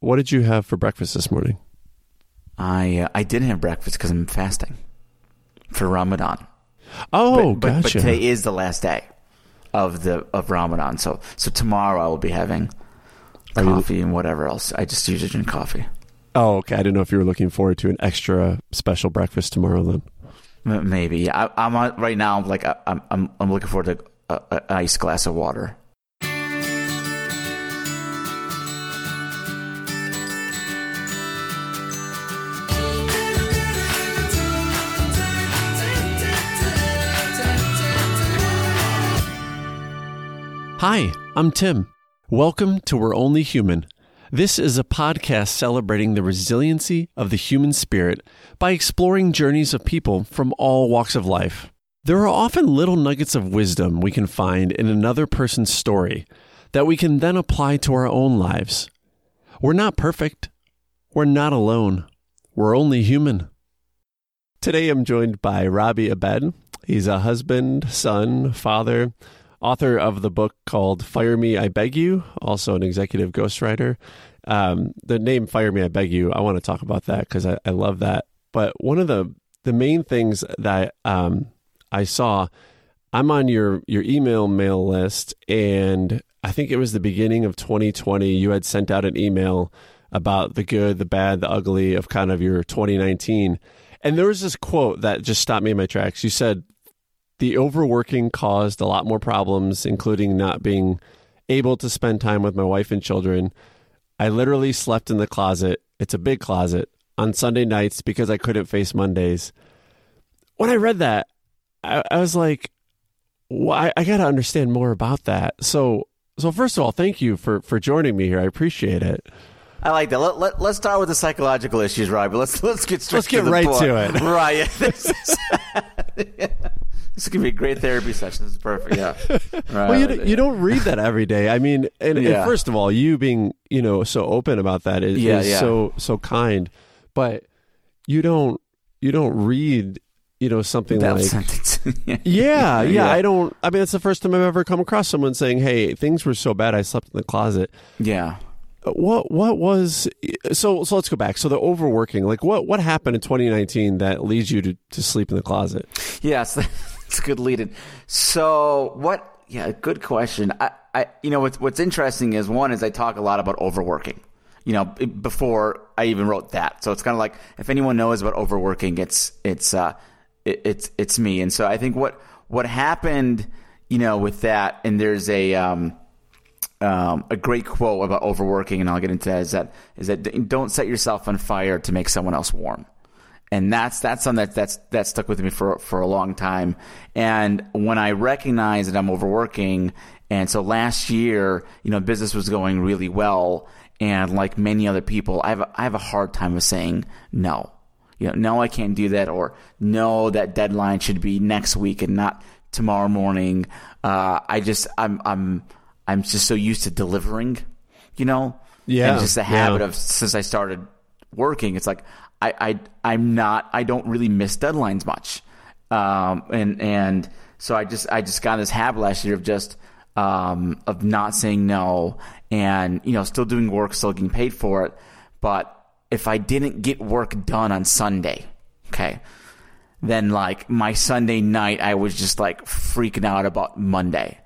what did you have for breakfast this morning? I uh, I didn't have breakfast because I'm fasting for Ramadan. Oh, but, but, gotcha. but today is the last day of the of Ramadan. So so tomorrow I will be having Are you- coffee and whatever else. I just usually drink coffee. oh, okay. I didn't know if you were looking forward to an extra special breakfast tomorrow. Then. Maybe yeah. I, I'm on, right now. Like I, I'm I'm I'm looking forward to a, a, a glass of water. Hi, I'm Tim. Welcome to We're Only Human. This is a podcast celebrating the resiliency of the human spirit by exploring journeys of people from all walks of life. There are often little nuggets of wisdom we can find in another person's story that we can then apply to our own lives. We're not perfect. We're not alone. We're only human. Today I'm joined by Robbie Abed. He's a husband, son, father, author of the book called Fire Me, I Beg You, also an executive ghostwriter. Um, the name Fire Me, I Beg You, I want to talk about that because I, I love that. But one of the, the main things that um, I saw, I'm on your, your email mail list, and I think it was the beginning of 2020. You had sent out an email about the good, the bad, the ugly of kind of your 2019. And there was this quote that just stopped me in my tracks. You said, the overworking caused a lot more problems, including not being able to spend time with my wife and children. I literally slept in the closet. It's a big closet on Sunday nights because I couldn't face Mondays. When I read that, I, I was like, well, I, I got to understand more about that. So, so first of all, thank you for for joining me here. I appreciate it. I like that. Let, let, let's start with the psychological issues, Robbie. Let's let's get straight Let's get to right point. to it. Right. yeah. This is, this could be a great therapy session. This is perfect. Yeah. Right. Well, you, you don't read that every day. I mean, and, and first of all, you being you know so open about that is, Yeah, is yeah. so so kind. But you don't you don't read you know something like that like sentence. yeah. yeah, yeah Yeah. I don't. I mean, it's the first time I've ever come across someone saying, "Hey, things were so bad, I slept in the closet." Yeah. Uh, what what was so? So let's go back. So the overworking, like what what happened in 2019 that leads you to to sleep in the closet? Yes, that's a good lead in. So what? Yeah, good question. I, I, you know, what's what's interesting is one is I talk a lot about overworking. You know, before I even wrote that, so it's kind of like if anyone knows about overworking, it's it's uh, it, it's it's me. And so I think what what happened, you know, with that, and there's a um, um, a great quote about overworking, and I'll get into that. Is that is that don't set yourself on fire to make someone else warm and that's that's something that that's that stuck with me for for a long time. And when I recognize that I'm overworking, and so last year, you know, business was going really well, and like many other people, I have a, I have a hard time of saying no. You know, no, I can't do that, or no, that deadline should be next week and not tomorrow morning. Uh, I just I'm I'm I'm just so used to delivering, you know. Yeah, and just a habit yeah. of since I started working, it's like I, I I'm not I don't really miss deadlines much, um, and and so I just I just got this habit last year of just um, of not saying no, and you know still doing work, still getting paid for it, but if I didn't get work done on Sunday, okay, then like my Sunday night I was just like freaking out about Monday,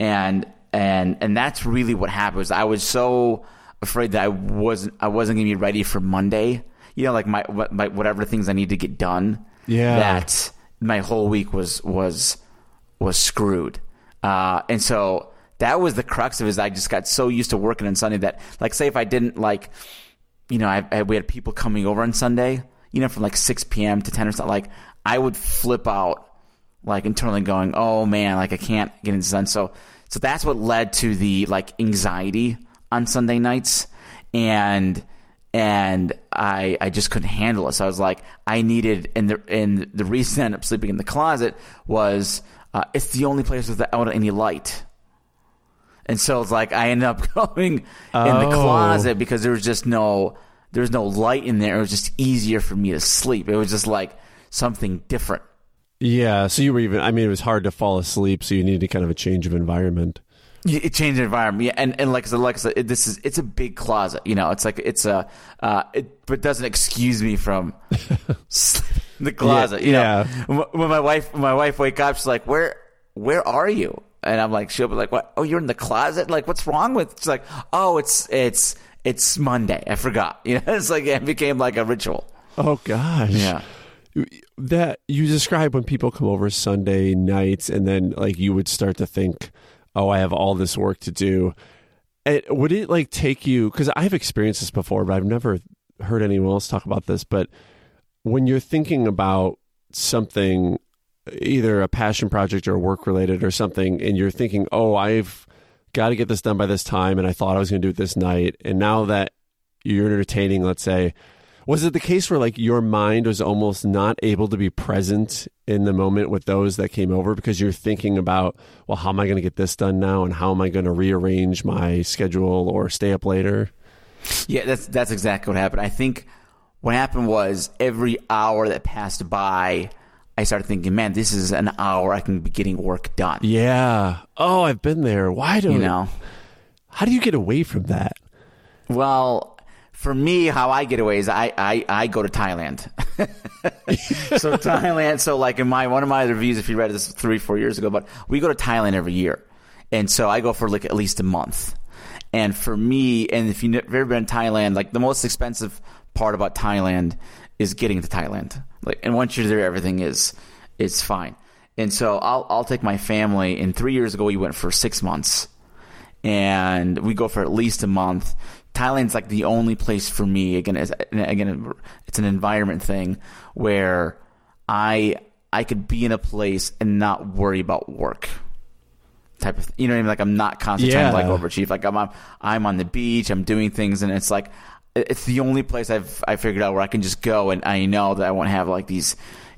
and and and that's really what happened. I was so afraid that I wasn't I wasn't gonna be ready for Monday. You know, like my what- my whatever things I need to get done. Yeah. that my whole week was was was screwed. Uh, and so that was the crux of it. Is I just got so used to working on Sunday that, like, say if I didn't like, you know, I, I we had people coming over on Sunday, you know, from like six p.m. to ten or something. Like, I would flip out, like internally going, "Oh man, like I can't get into Sun." So, so that's what led to the like anxiety on Sunday nights, and and I I just couldn't handle it. So I was like, I needed, and the and the reason I ended up sleeping in the closet was uh, it's the only place without any light. And so it's like I ended up going in the Oh. closet because there was just no there was no light in there. It was just easier for me to sleep. It was just like something different. Yeah, so you were even. I mean, it was hard to fall asleep, so you needed kind of a change of environment. It changed the environment, yeah, and and like I said, like I said, it, this is it's a big closet. You know, it's like it's a, uh, it but doesn't excuse me from the closet. you know, yeah. when when my wife when my wife wake up, she's like, "Where where are you?" And I'm like, she'll be like, "What? Oh, you're in the closet? Like, what's wrong with?" She's like, "Oh, it's it's it's Monday. I forgot." You know, it's like it became like a ritual. Oh gosh. Yeah. That you describe when people come over Sunday nights and then like you would start to think, "Oh, I have all this work to do." And would it like take you cuz I've experienced this before, but I've never heard anyone else talk about this, but when you're thinking about something either a passion project or work related or something and you're thinking, "Oh, I've got to get this done by this time and I thought I was going to do it this night." And now that you're entertaining, let's say, was it the case where like your mind was almost not able to be present in the moment with those that came over because you're thinking about, well, how am I going to get this done now and how am I going to rearrange my schedule or stay up later? Yeah, that's that's exactly what happened. I think what happened was every hour that passed by, I started thinking, man, this is an hour I can be getting work done. Yeah. Oh, I've been there. Why do You know. How do you get away from that? Well, for me, how I get away is I I, I go to Thailand. so Thailand. So like in my one of my reviews, if you read this three four years ago, but we go to Thailand every year, and so I go for like at least a month. And for me, and if you've ever been to Thailand, like the most expensive part about Thailand is getting to Thailand. Like, and once you're there, everything is is fine. And so I'll I'll take my family. And three years ago, we went for six months, and we go for at least a month. Thailand's like the only place for me. Again, it's, again, it's an environment thing where I I could be in a place and not worry about work. Type of, you know what I mean? Like I'm not constantly trying to like Yeah. overachieve. Like I'm, I'm I'm on the beach. I'm doing things, and it's like it's the only place I've I figured out where I can just go and I know that I won't have like these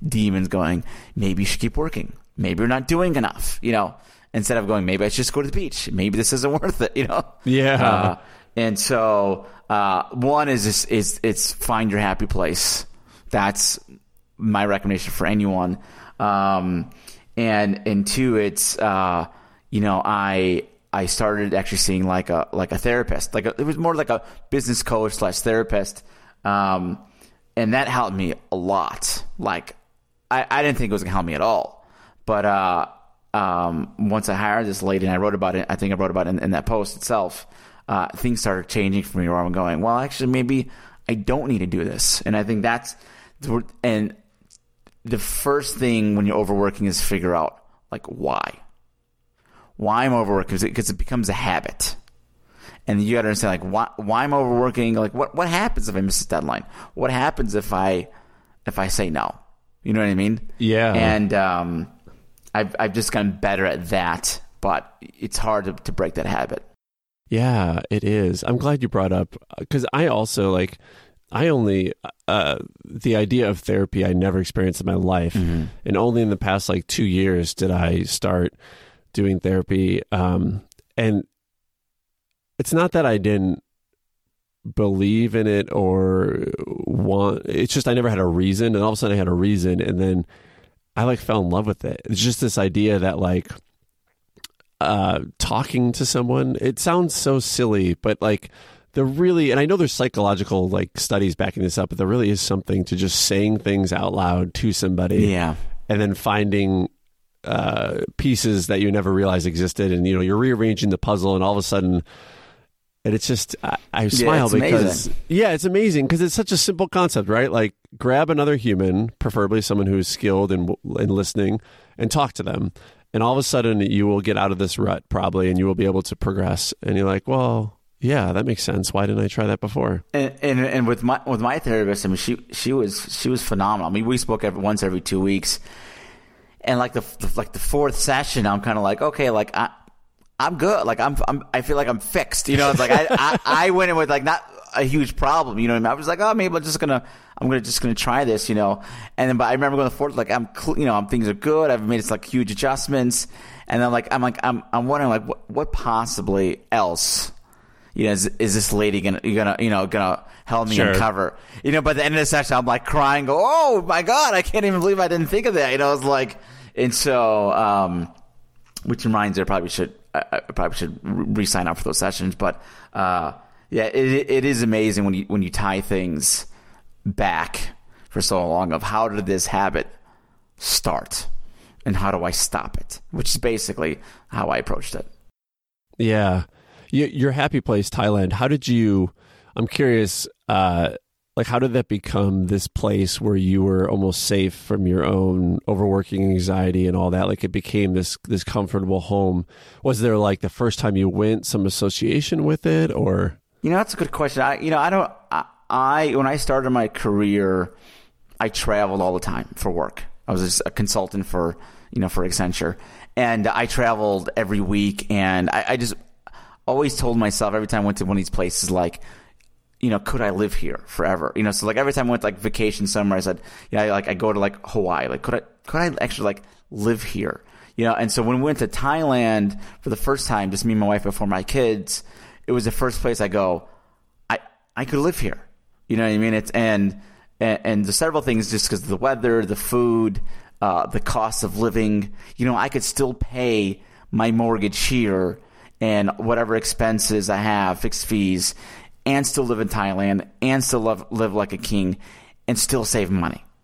demons going. Maybe you should keep working. Maybe you're not doing enough. You know, instead of going, maybe I should just go to the beach. Maybe this isn't worth it. You know. Yeah. Uh, and so uh, one is just, is it's find your happy place. That's my recommendation for anyone. Um, and and two, it's uh, you know I I started actually seeing like a like a therapist. Like a, it was more like a business coach slash therapist. Um, and that helped me a lot. Like I, I didn't think it was gonna help me at all, but uh, um, once I hired this lady and I wrote about it, I think I wrote about it in, in that post itself. Uh, things started changing for me where I'm going. Well, actually, maybe I don't need to do this, and I think that's and the first thing when you're overworking is figure out like why. Why I'm overworking because it becomes a habit and you got to understand like why why I'm overworking. Like what what happens if I miss this deadline? What happens if I if I say no? You know what I mean? Yeah. And um, I've I've just gotten better at that, but it's hard to, to break that habit. Yeah, it is. I'm glad you brought up because I also like I only uh, the idea of therapy I never experienced in my life, and only in the past like two years did I start doing therapy. Um, and it's not that I didn't believe in it or want. It's just I never had a reason, and all of a sudden I had a reason, and then I like fell in love with it. It's just this idea that like uh, talking to someone. It sounds so silly, but like the really, and I know there's psychological like studies backing this up, but there really is something to just saying things out loud to somebody, Yeah. and then finding uh, pieces that you never realized existed, and you know you're rearranging the puzzle, and all of a sudden. And it's just I, I smile it's because amazing. yeah, it's amazing because it's such a simple concept, right? Like grab another human, preferably someone who's skilled in in listening, and talk to them, and all of a sudden you will get out of this rut probably, and you will be able to progress. And you're like, well, yeah, that makes sense. Why didn't I try that before? And, and and with my with my therapist, I mean, she she was she was phenomenal. I mean, we spoke every, once every two weeks, and like the, the like the fourth session, I'm kind of like, okay, like I I'm good. Like I'm, I'm I feel like I'm fixed. You know, it's like I, I I went in with like not a huge problem. You know what I mean? I was like, oh, maybe I'm just gonna I'm gonna just gonna try this. You know, and then but I remember going to the fourth, like I'm you know I'm, things are good. I've made like huge adjustments, and then like I'm like I'm I'm wondering like what what possibly else you know, is, is this lady gonna you gonna you know gonna help me Sure. uncover? You know, by the end of the session, I'm like crying, go, oh my god, I can't even believe I didn't think of that. You know, it's like, and so, um, which reminds me, I probably should I, I probably should re sign up for those sessions. But uh, yeah, it, it is amazing when you when you tie things back for so long of how did this habit start and how do I stop it, which is basically how I approached it. Yeah, you, your happy place, Thailand. How did you? I'm curious. Uh, like how did that become this place where you were almost safe from your own overworking anxiety and all that like it became this this comfortable home was there like the first time you went some association with it or you know that's a good question i you know i don't i, I when i started my career i traveled all the time for work i was a consultant for you know for accenture and i traveled every week and i, I just always told myself every time i went to one of these places like you know, could I live here forever? You know, so like every time I went like vacation somewhere, I said, yeah, like I go to like Hawaii, like could I, could I actually like live here? You know, and so when we went to Thailand for the first time, just me and my wife before my kids, it was the first place I go, I, I could live here. You know what I mean? It's, and, and, and the several things just because of the weather, the food, uh, the cost of living, you know, I could still pay my mortgage here and whatever expenses I have, fixed fees, and still live in Thailand and still live, live like a king and still save money.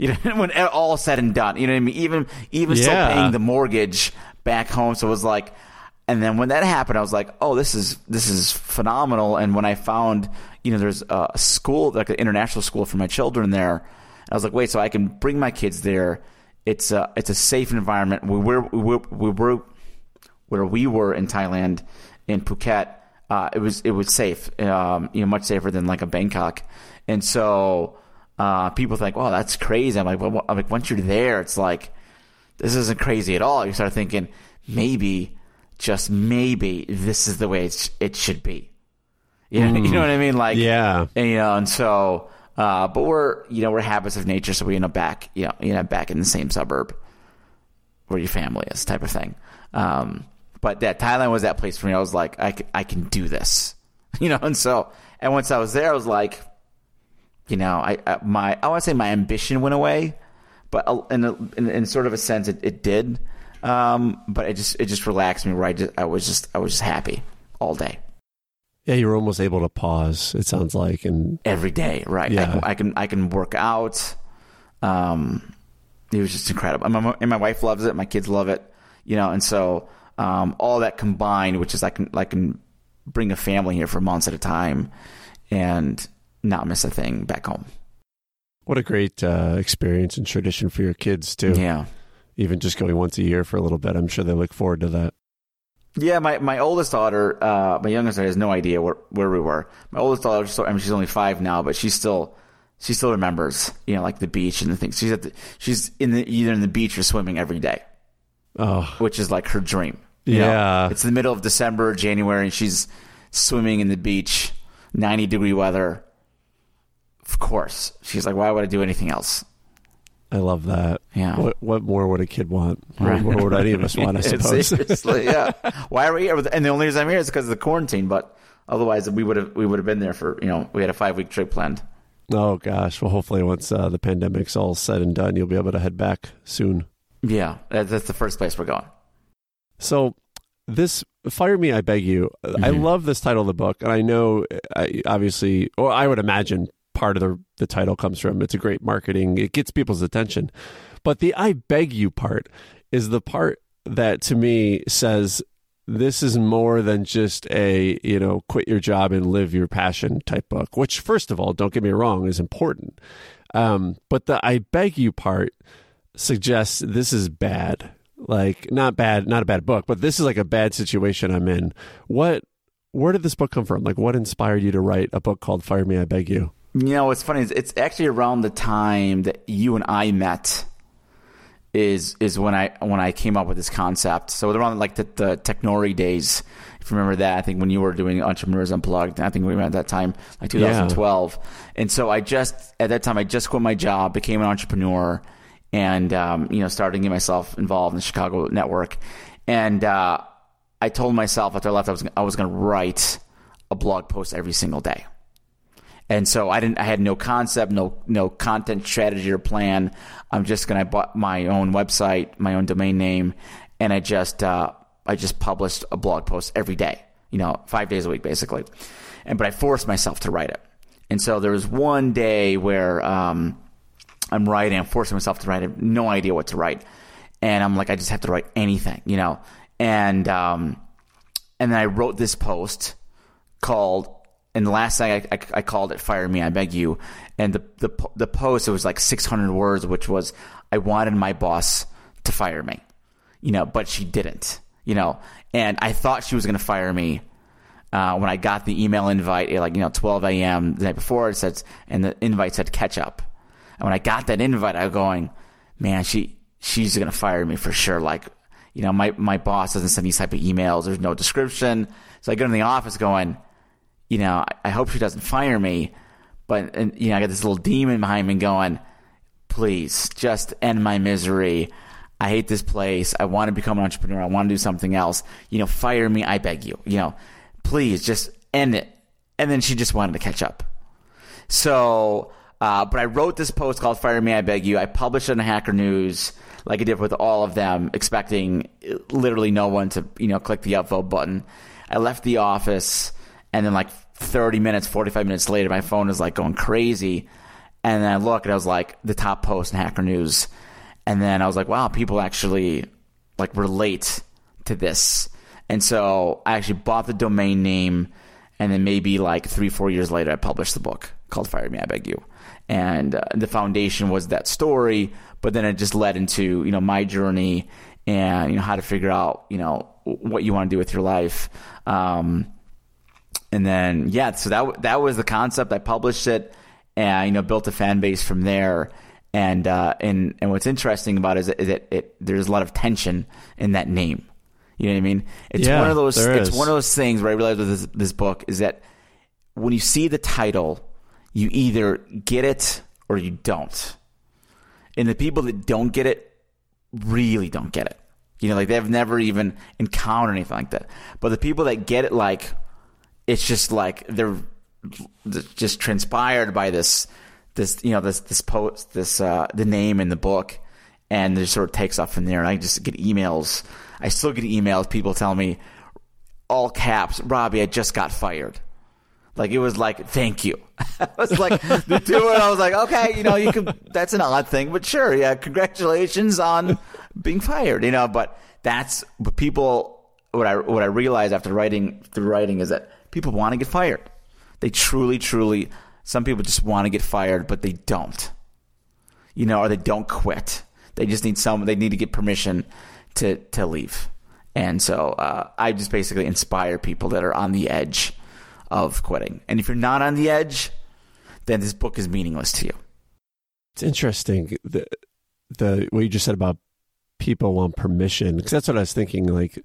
You know, when all said and done, you know what I mean? Even even yeah. still paying the mortgage back home. So it was like, and then when that happened, I was like, oh, this is this is phenomenal. And when I found, you know, there's a school like an international school for my children there, I was like, wait, so I can bring my kids there. It's a it's a safe environment. We were we were, we were where we were in Thailand in Phuket uh, it was it was safe, um, you know, much safer than like a Bangkok. And so uh, people think, "Well, that's crazy." I'm like, well, I'm like, once you're there, it's like this isn't crazy at all. You start thinking maybe, just maybe, this is the way it should be. You know, mm. you know what I mean? Like, yeah, and, you know, and so, uh, but we're you know we're habits of nature, so we end up back, you know, you know, back in the same suburb where your family is, type of thing. Um, but that Thailand was that place for me. I was like, I can, I can do this, you know. And so, and once I was there, I was like, you know, I, I my I want to say my ambition went away, but in, a, in, in sort of a sense, it, it did. Um, but it just it just relaxed me. Where I just I was just I was just happy all day. Yeah, you were almost able to pause. It sounds like, and every day, right? Yeah. I can I can, I can work out. Um, it was just incredible. And my, and my wife loves it. My kids love it. You know, and so um, all that combined, which is I can I can bring a family here for months at a time and not miss a thing back home. What a great uh, experience and tradition for your kids too. Yeah, even just going once a year for a little bit, I'm sure they look forward to that. Yeah, my, my oldest daughter, uh, my youngest daughter has no idea where, where we were. My oldest daughter, I mean, she's only five now, but she still she still remembers, you know, like the beach and the things. She's at the, she's in the either in the beach or swimming every day. Oh, which is like her dream. Yeah. Know, it's the middle of December, January, and she's swimming in the beach, 90 degree weather. Of course. She's like, why would I do anything else? I love that. Yeah. What, what more would a kid want? Right. What would any of us want, I suppose? Seriously, yeah. Why are we here? And the only reason I'm here is because of the quarantine, but otherwise we would have we would have been there for, you know, we had a five week trip planned. Oh gosh. Well hopefully once uh, the pandemic's all said and done, you'll be able to head back soon. Yeah. That's the first place we're going. So this fire me i beg you mm-hmm. i love this title of the book and i know I, obviously or i would imagine part of the, the title comes from. It's a great marketing. It gets people's attention. But the i beg you part is the part that to me says this is more than just a you know quit your job and live your passion type book which first of all don't get me wrong is important. Um, but the i beg you part suggests this is bad. Like not bad not a bad book but this is like a bad situation i'm in. What where did this book come from? Like what inspired you to write a book called fire me i beg you you know what's funny is it's actually around the time that you and i met is is when i when i came up with this concept so around like the, the technori days if you remember that i think when you were doing entrepreneurs unplugged i think we met at that time like 2012 yeah. and so i just at that time i just quit my job became an entrepreneur and um, you know starting to get myself involved in the Chicago network. And uh, I told myself after I left, I was I was going to write a blog post every single day. And so I didn't. I had no concept, no no content strategy or plan. I'm just going to buy my own website, my own domain name, and I just uh, I just published a blog post every day, you know, five days a week basically. And but I forced myself to write it. And so there was one day where um, I'm writing, I'm forcing myself to write. I have no idea what to write, and I'm like, I just have to write anything, you know. And um, and then I wrote this post called, and the last thing I, I, I called it "Fire Me, I Beg You," and the the the post it was like 600 words, which was I wanted my boss to fire me, you know, but she didn't, you know, and I thought she was going to fire me uh, when I got the email invite at like you know 12 a.m. the night before. It said, and the invite said catch up. And when I got that invite, I was going, man, she she's gonna fire me for sure. Like, you know, my my boss doesn't send these type of emails. There's no description. So I go to the office going, you know, I, hope she doesn't fire me. But and, you know, I got this little demon behind me going, please just end my misery. I hate this place. I want to become an entrepreneur. I want to do something else. You know, fire me. I beg you. You know, please just end it. And then she just wanted to catch up. So, uh, but I wrote this post called Fire Me, I Beg You. I published it on Hacker News like I did with all of them, expecting literally no one to, you know, click the upvote button. I left the office and then like 30 minutes, 45 minutes later, my phone is like going crazy. And then I look and I was like the top post in Hacker News. And then I was like, wow, people actually like relate to this. And so I actually bought the domain name. And then maybe like three, four years later, I published the book called Fire Me, I Beg You. And uh, the foundation was that story, but then it just led into, you know, my journey and, you know, how to figure out, you know, what you want to do with your life. Um, and then, yeah, so that, that was the concept. I published it and, you know, built a fan base from there. And, uh, and, and what's interesting about it is that, is that it, there's a lot of tension in that name. You know what I mean? It's Yeah, one of those. It's is. one of those things where I realized with this, this book is that when you see the title, you either get it or you don't. And the people that don't get it really don't get it. You know, like they've never even encountered anything like that. But the people that get it, like it's just like they're just transpired by this, this you know, this this post, this uh, the name in the book, and it just sort of takes off from there. And I just get emails. I still get emails. People tell me, all caps, Robbie, I just got fired. Like it was like, thank you. I was like, the two, and I was like, okay, you know, you can. That's an odd thing, but sure, yeah, congratulations on being fired. You know, but that's what people. What I what I realized after writing through writing is that people want to get fired. They truly, truly. Some people just want to get fired, but they don't. You know, or they don't quit. They just need some. They need to get permission to to leave. And so uh, I just basically inspire people that are on the edge of quitting. And if you're not on the edge, then this book is meaningless to you. It's interesting the the what you just said about people want permission because that's what I was thinking. Like,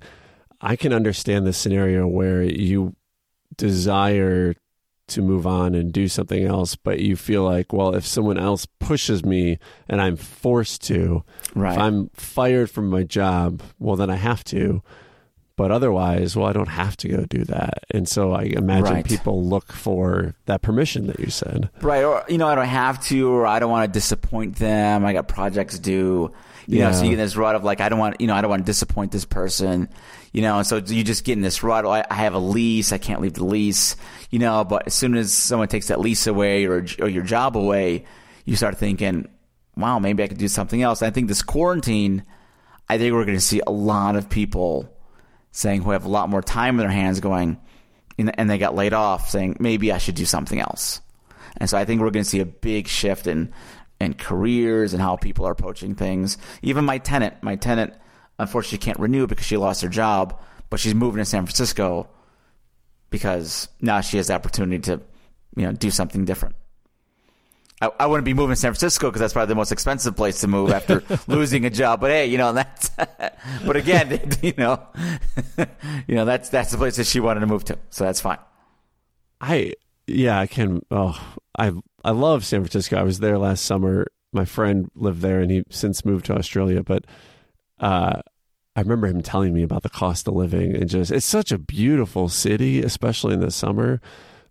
I can understand the scenario where you desire to move on and do something else, but you feel like, well, if someone else pushes me and I'm forced to, Right. if I'm fired from my job, well, then I have to. But otherwise, well, I don't have to go do that. And so I imagine Right. people look for that permission that you said. Right. Or, you know, I don't have to, or I don't want to disappoint them. I got projects due. You know, so you get this rut of like, I don't want, you know, I don't want to disappoint this person. You know, and so you just get in this rut. Oh, I, I have a lease. I can't leave the lease. You know, but as soon as someone takes that lease away or, or your job away, you start thinking, wow, maybe I could do something else. I think this quarantine, I think we're going to see a lot of people saying who have a lot more time in their hands going, and and they got laid off saying, maybe I should do something else. And so I think we're going to see a big shift in in careers and how people are approaching things. Even my tenant, my tenant, unfortunately can't renew because she lost her job, but she's moving to San Francisco because now she has the opportunity to, you know, do something different. I, I wouldn't be moving to San Francisco because that's probably the most expensive place to move after losing a job. But hey, you know that's. but again, you know, you know that's that's the place that she wanted to move to, so that's fine. I yeah, I can. Oh, I I love San Francisco. I was there last summer. My friend lived there, and he since moved to Australia. But uh, I remember him telling me about the cost of living, and just it's such a beautiful city, especially in the summer.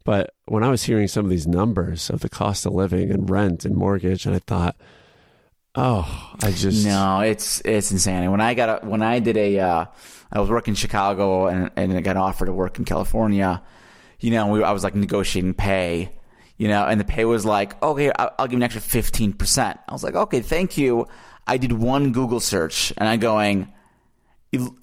But when I was hearing some of these numbers of the cost of living and rent and mortgage, and I thought, Oh, I just No, it's it's insanity. When I got a, when I did a, uh, I was working in Chicago and and I got offered to work in California. You know, we, I was like negotiating pay. You know, and the pay was like, okay, I'll, I'll give you an extra fifteen percent. I was like, okay, thank you. I did one Google search, and I'm going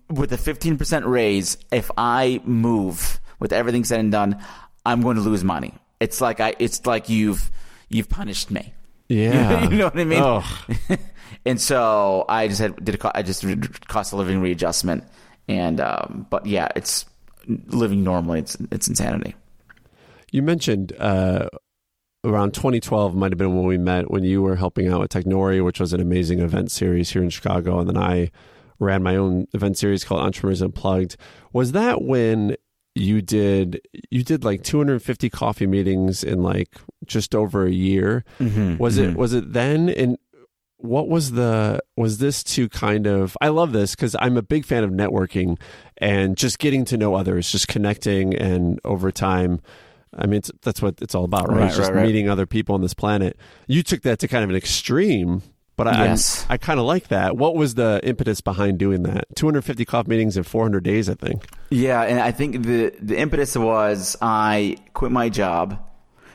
with a fifteen percent raise. If I move with everything said and done, I'm going to lose money. It's like I, it's like you've you've punished me. yeah. you know what I mean? Oh, and so I just had did a, I just did cost of living readjustment, and um, but yeah, it's living normally. It's it's insanity. you mentioned uh, around 2012 might have been when we met when you were helping out with Technori, which was an amazing event series here in Chicago, and then I ran my own event series called Entrepreneurs Unplugged. Was that when you did you did like 250 coffee meetings in like just over a year? Mm-hmm, was it mm-hmm. was it then and what was the was this to kind of i love this because i'm a big fan of networking and just getting to know others just connecting and over time i mean it's, that's what it's all about right, Right, It's just right, meeting other people on this planet you took that to kind of an extreme but i Yes. i, I kind of like that what was the impetus behind doing that 250 coffee meetings in 400 days i think Yeah, and I think the the impetus was I quit my job.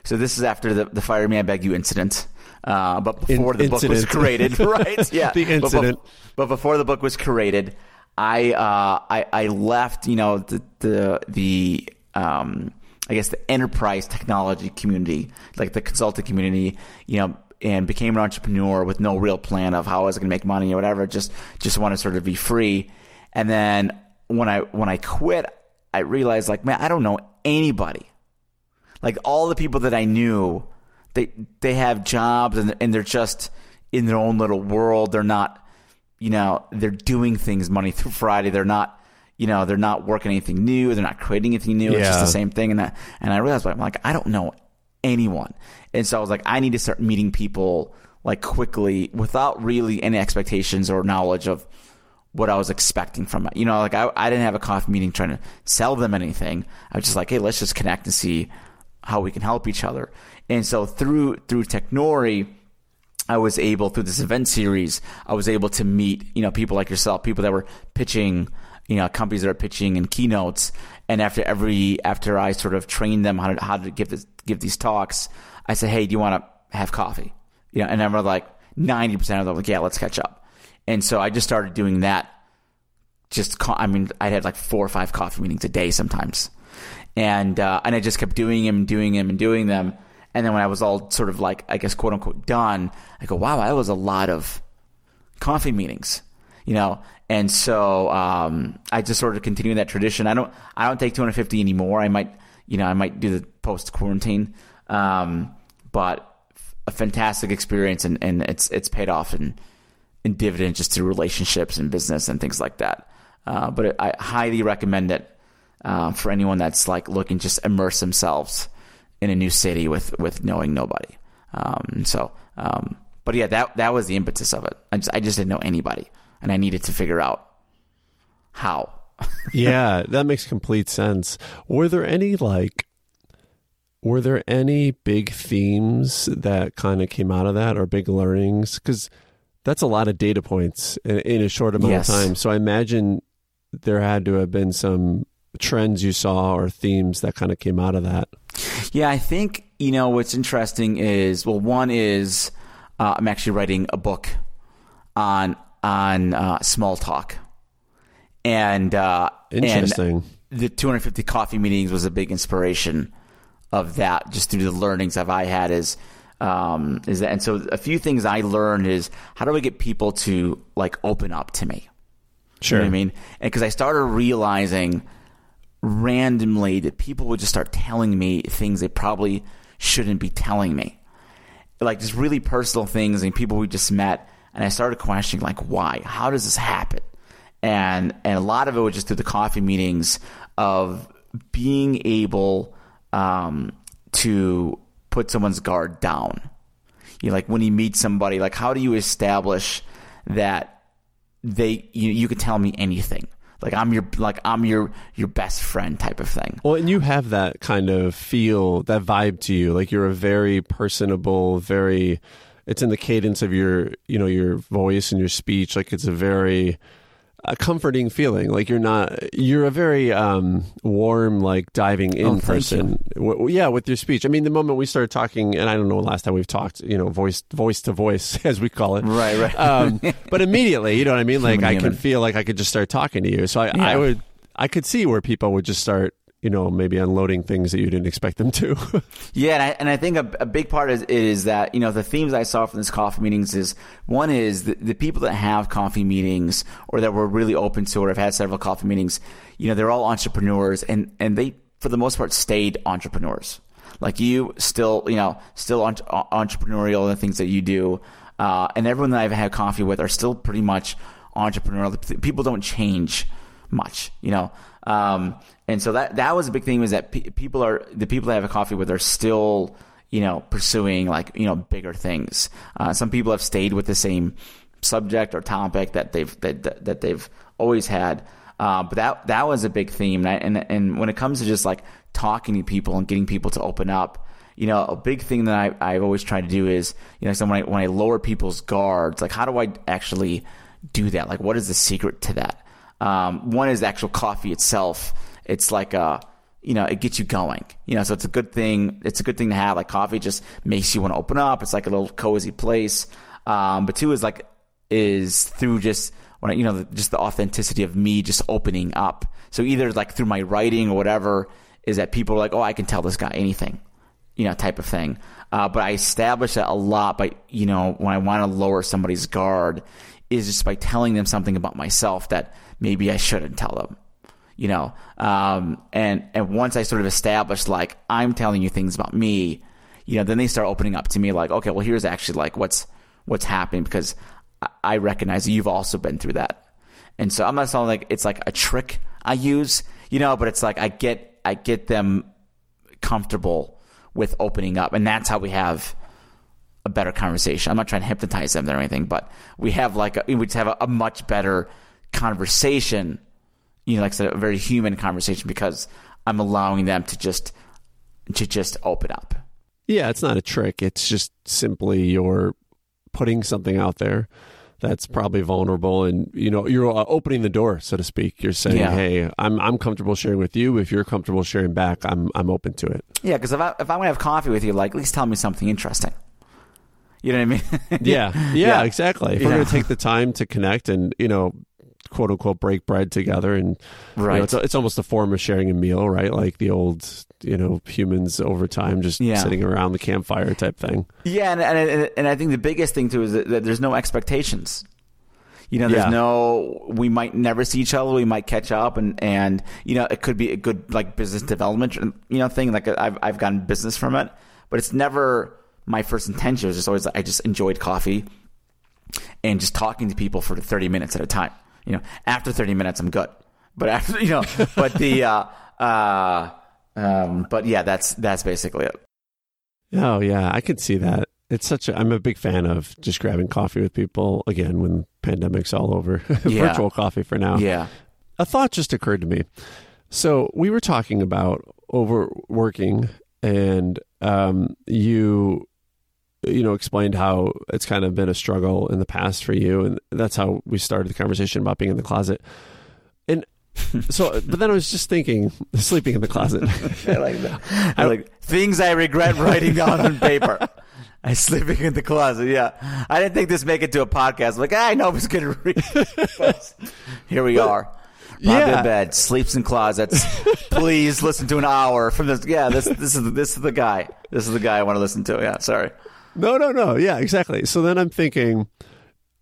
So this is after the the fire me I beg you incident. Uh, but before In- the book was created, right? Yeah, The But incident. But, before the book was created, I uh, I, I left. You know the the the um, I guess the enterprise technology community, like the consulting community. You know. And became an entrepreneur with no real plan of how I was going to make money or whatever. Just, just want to sort of be free. And then when I when I quit, I realized like, man, I don't know anybody. Like all the people that I knew, they they have jobs and and they're just in their own little world. They're not, you know, they're doing things Monday through Friday. They're not, you know, they're not working anything new. They're not creating anything new. It's just the same thing. And that, and I realized, I'm like, I don't know anyone. And so I was like, I need to start meeting people like quickly without really any expectations or knowledge of what I was expecting from it. You know, like I, I didn't have a coffee meeting trying to sell them anything. I was just like, hey, let's just connect and see how we can help each other. And so through through Technori, I was able through this event series, I was able to meet you know people like yourself, people that were pitching, you know, companies that are pitching and keynotes. And after every after I sort of trained them how to how to give this give these talks, I said, hey, do you want to have coffee? You know, and I remember like ninety percent of them like, yeah, let's catch up. And so I just started doing that. Just I mean, I had like four or five coffee meetings a day sometimes, and uh, and I just kept doing them, and doing them, and doing them. And then when I was all sort of like, I guess, quote unquote, done, I go, wow, that was a lot of coffee meetings, you know. And so um, I just sort of continue that tradition. I don't, I don't take 250 anymore. I might, you know, I might do the post quarantine, um, but a fantastic experience, and, and it's it's paid off in in dividends just through relationships and business and things like that. Uh, but I highly recommend it uh, for anyone that's like looking just immerse themselves in a new city with with knowing nobody. Um, so, um, but yeah, that that was the impetus of it. I just I just didn't know anybody, and I needed to figure out how. yeah, that makes complete sense. Were there any like were there any big themes that kind of came out of that or big learnings cuz that's a lot of data points in, in a short amount Yes. of time. So I imagine there had to have been some trends you saw or themes that kind of came out of that. Yeah, I think you know what's interesting is well, one is uh, I'm actually writing a book on on uh, small talk, and uh, and Interesting. the 250 coffee meetings was a big inspiration of that, just through the learnings that I had is. Um, is that and so a few things I learned is how do I get people to like open up to me? Sure. You know what I mean? And because I started realizing randomly that people would just start telling me things they probably shouldn't be telling me. Like just really personal things and people we just met. And I started questioning like why? How does this happen? And and a lot of it was just through the coffee meetings of being able um, to put someone's guard down. You know, like when you meet somebody, like how do you establish that they you you could tell me anything. Like I'm your like I'm your your best friend type of thing. Well, and you have that kind of feel, that vibe to you. Like you're a very personable, very it's in the cadence of your you know your voice and your speech. Like it's a very a comforting feeling. Like you're not, you're a very um, warm, like diving in Oh, person. W- yeah, with your speech. I mean, the moment we started talking, and I don't know last time we've talked, you know, voice voice to voice, as we call it. Right, right. Um, but immediately, you know what I mean? Like Human, I can feel like I could just start talking to you. So I, I would, I could see where people would just start, you know, maybe unloading things that you didn't expect them to. Yeah, and I, and I think a, a big part is, is that you know the themes I saw from this coffee meetings is one is the, the people that have coffee meetings or that were really open to or have had several coffee meetings. You know, they're all entrepreneurs, and and they for the most part stayed entrepreneurs. Like you, still you know, still entre- entrepreneurial in the things that you do, uh, and everyone that I've had coffee with are still pretty much entrepreneurial. People don't change much, you know. Um, and so that that was a big thing was that pe- people are the people that I have a coffee with are still you know pursuing like you know bigger things. Uh, some people have stayed with the same subject or topic that they've that, that they've always had. Uh, but that that was a big theme, and, I, and and when it comes to just like talking to people and getting people to open up, you know, a big thing that I, I've always tried to do is, you know, so when I, when I lower people's guards, like how do I actually do that? Like, what is the secret to that? Um, one is actual coffee itself. It's like a, you know, it gets you going. You know, so it's a good thing. It's a good thing to have. Like coffee just makes you want to open up. It's like a little cozy place. Um, but two is like is through just when you know just the authenticity of me just opening up. So either like through my writing or whatever is that people are like, oh, I can tell this guy anything you know, type of thing. Uh, but I establish that a lot by, you know, when I want to lower somebody's guard is just by telling them something about myself that maybe I shouldn't tell them, you know. Um, and, and once I sort of establish, like, I'm telling you things about me, you know, then they start opening up to me like, okay, well, here's actually like what's, what's happening because I, I recognize you've also been through that. And so I'm not saying like it's like a trick I use, you know, but it's like I get, I get them comfortable with opening up, and that's how we have a better conversation. I'm not trying to hypnotize them or anything, but we have like a, we just have a, a much better conversation. You know, like I said, a very human conversation because I'm allowing them to just to just open up. Yeah, it's not a trick. It's just simply you're putting something out there that's probably vulnerable, and you know you're uh, opening the door, so to speak. You're saying, Yeah. "Hey, I'm I'm comfortable sharing with you. If you're comfortable sharing back, I'm I'm open to it." Yeah, because if I if I'm gonna have coffee with you, like at least tell me something interesting. You know what I mean? Yeah, yeah, Yeah. exactly. If we're going to take the time to connect and you know, quote unquote, break bread together, and you know, Right. it's, it's almost a form of sharing a meal, right? Like the old, you know, humans over time just Yeah. sitting around the campfire type thing. Yeah, and and, and, and I think the biggest thing too is that, that there's no expectations. You know, there's Yeah. no. We might never see each other. We might catch up, and and you know, it could be a good like business development, you know, thing. Like I've I've gotten business from it, but it's never my first intention. It was just always I just enjoyed coffee and just talking to people for 30 minutes at a time. You know, after 30 minutes, I'm good. But after you know, but the uh, uh, um, but yeah, that's that's basically it. Oh yeah, I could see that. It's such a. I'm a big fan of just grabbing coffee with people again when pandemic's all over. Yeah. Virtual coffee for now. Yeah. a thought just occurred to me. So we were talking about overworking, and um, you, you know, explained how it's kind of been a struggle in the past for you, and that's how we started the conversation about being in the closet. And so, but then I was just thinking, sleeping in the closet. I like that. I like things I regret writing down on paper. I sleeping in the closet. Yeah, I didn't think this make it to a podcast. Like ah, I know who's gonna read. But here we are. Bob Yeah. in bed, sleeps in closets. Please listen to an hour from this. Yeah, this this is this is the guy. This is the guy I want to listen to. Yeah, sorry. No, no, no. Yeah, exactly. So then I'm thinking,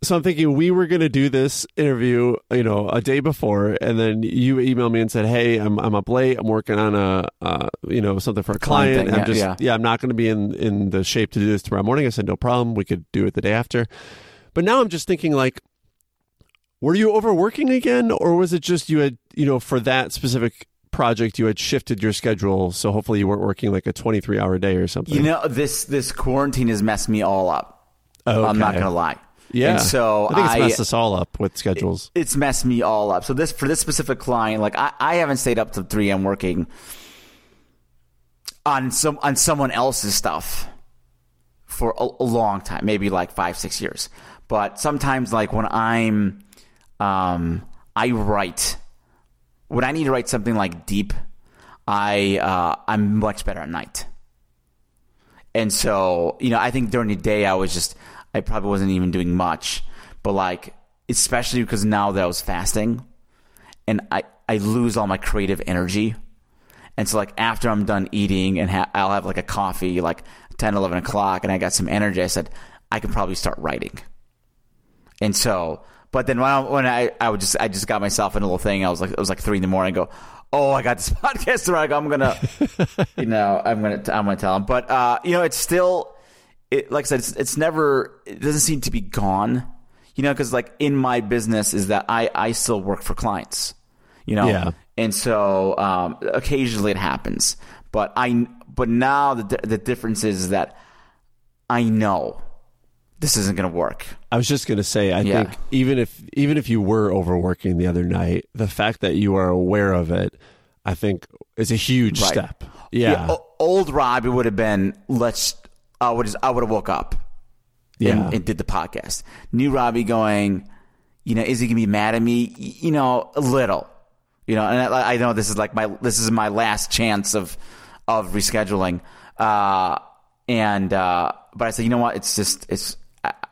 so I'm thinking we were going to do this interview, you know, a day before, and then you emailed me and said, "Hey, I'm I'm up late. I'm working on a, uh, you know, something for a Client thing, I'm yeah, just, yeah. I'm not going to be in in the shape to do this tomorrow morning." I said, "No problem. We could do it the day after." But now I'm just thinking, like, were you overworking again, or was it just you had, you know, for that specific project you had shifted your schedule so hopefully you weren't working like a 23 hour day or something You know this this quarantine has messed me all up. I'm not gonna lie. Yeah. And so I think it's I- messed us all up with schedules. it's messed me all up. So this for this specific client, like I, I haven't stayed up to three. I'm working on some on someone else's stuff for a, a long time, maybe like five, six years. But sometimes, like when I'm, um, I write, when I need to write something like deep, I uh, I'm much better at night. And so, you know, I think during the day I was just I probably wasn't even doing much, but like especially because now that I was fasting, and I I lose all my creative energy. And so, like, after I'm done eating and ha- I'll have like a coffee, like 10, 11 o'clock, and I got some energy, I said, I could probably start writing. And so, but then when I, when I, I would just, I just got myself in a little thing. I was like, it was like three in the morning. I go, oh, I got this podcast right. I'm gonna, you know, I'm gonna, I'm gonna tell him. But uh, you know, it's still, it, like I said, it's, it's never, it doesn't seem to be gone. You know, because like in my business is that I, I still work for clients. You know, Yeah. and so um, occasionally it happens. But I, but now the the difference is that I know this isn't gonna work. I was just gonna say, I Yeah. think even if even if you were overworking the other night, the fact that you are aware of it, I think is a huge Right. step. Yeah, o- old Robbie would have been let's. I would I would have woke up yeah, and, and did the podcast. New Robbie going, you know, is he gonna be mad at me? You know, a little. You know, and I, I know this is like my this is my last chance of of rescheduling. Uh, and uh, but I said, you know what? It's just it's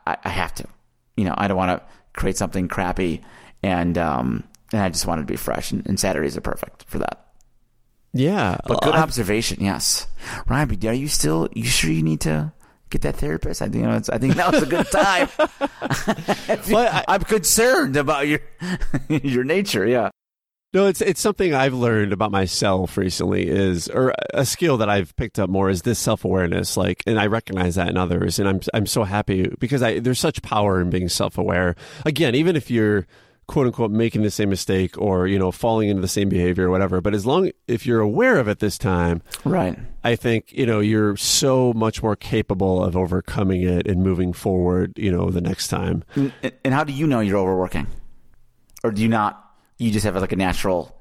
I, I have to. You know, I don't want to create something crappy, and um, and I just wanted to be fresh. And, and Saturdays are perfect for that. yeah. But good I- observation, yes. Ryan, are you still? You sure you need to get that therapist? I think you know, it's, I think now's a good time. Well, I- I'm concerned about your your nature. Yeah, No, it's it's something I've learned about myself recently is or a skill that I've picked up more is this self-awareness like and I recognize that in others and I'm I'm so happy because I there's such power in being self-aware. Again, even if you're quote unquote making the same mistake or you know falling into the same behavior or whatever, but as long if you're aware of it this time, right. I think you know you're so much more capable of overcoming it and moving forward, you know, the next time. And, and how do you know you're overworking, or do you not? You just have like a natural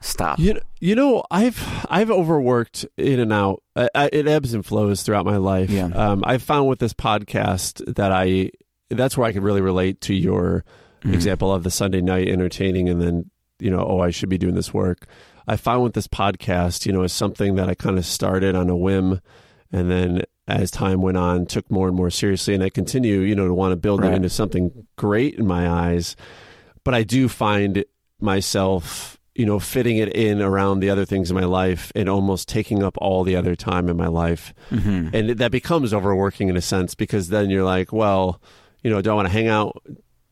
stop. You know, you know, I've I've overworked in and out. I, I, it ebbs and flows throughout my life. Yeah. Um, I've found with this podcast that I that's where I can really relate to your example of the Sunday night entertaining, and then you know, oh, I should be doing this work. I found with this podcast, you know, is something that I kind of started on a whim, and then as time went on, took more and more seriously, and I continue, you know, to want to build it into something great in my eyes but I do find myself, you know, fitting it in around the other things in my life and almost taking up all the other time in my life. Mm-hmm. And that becomes overworking in a sense because then you're like, well, you know, do I want to hang out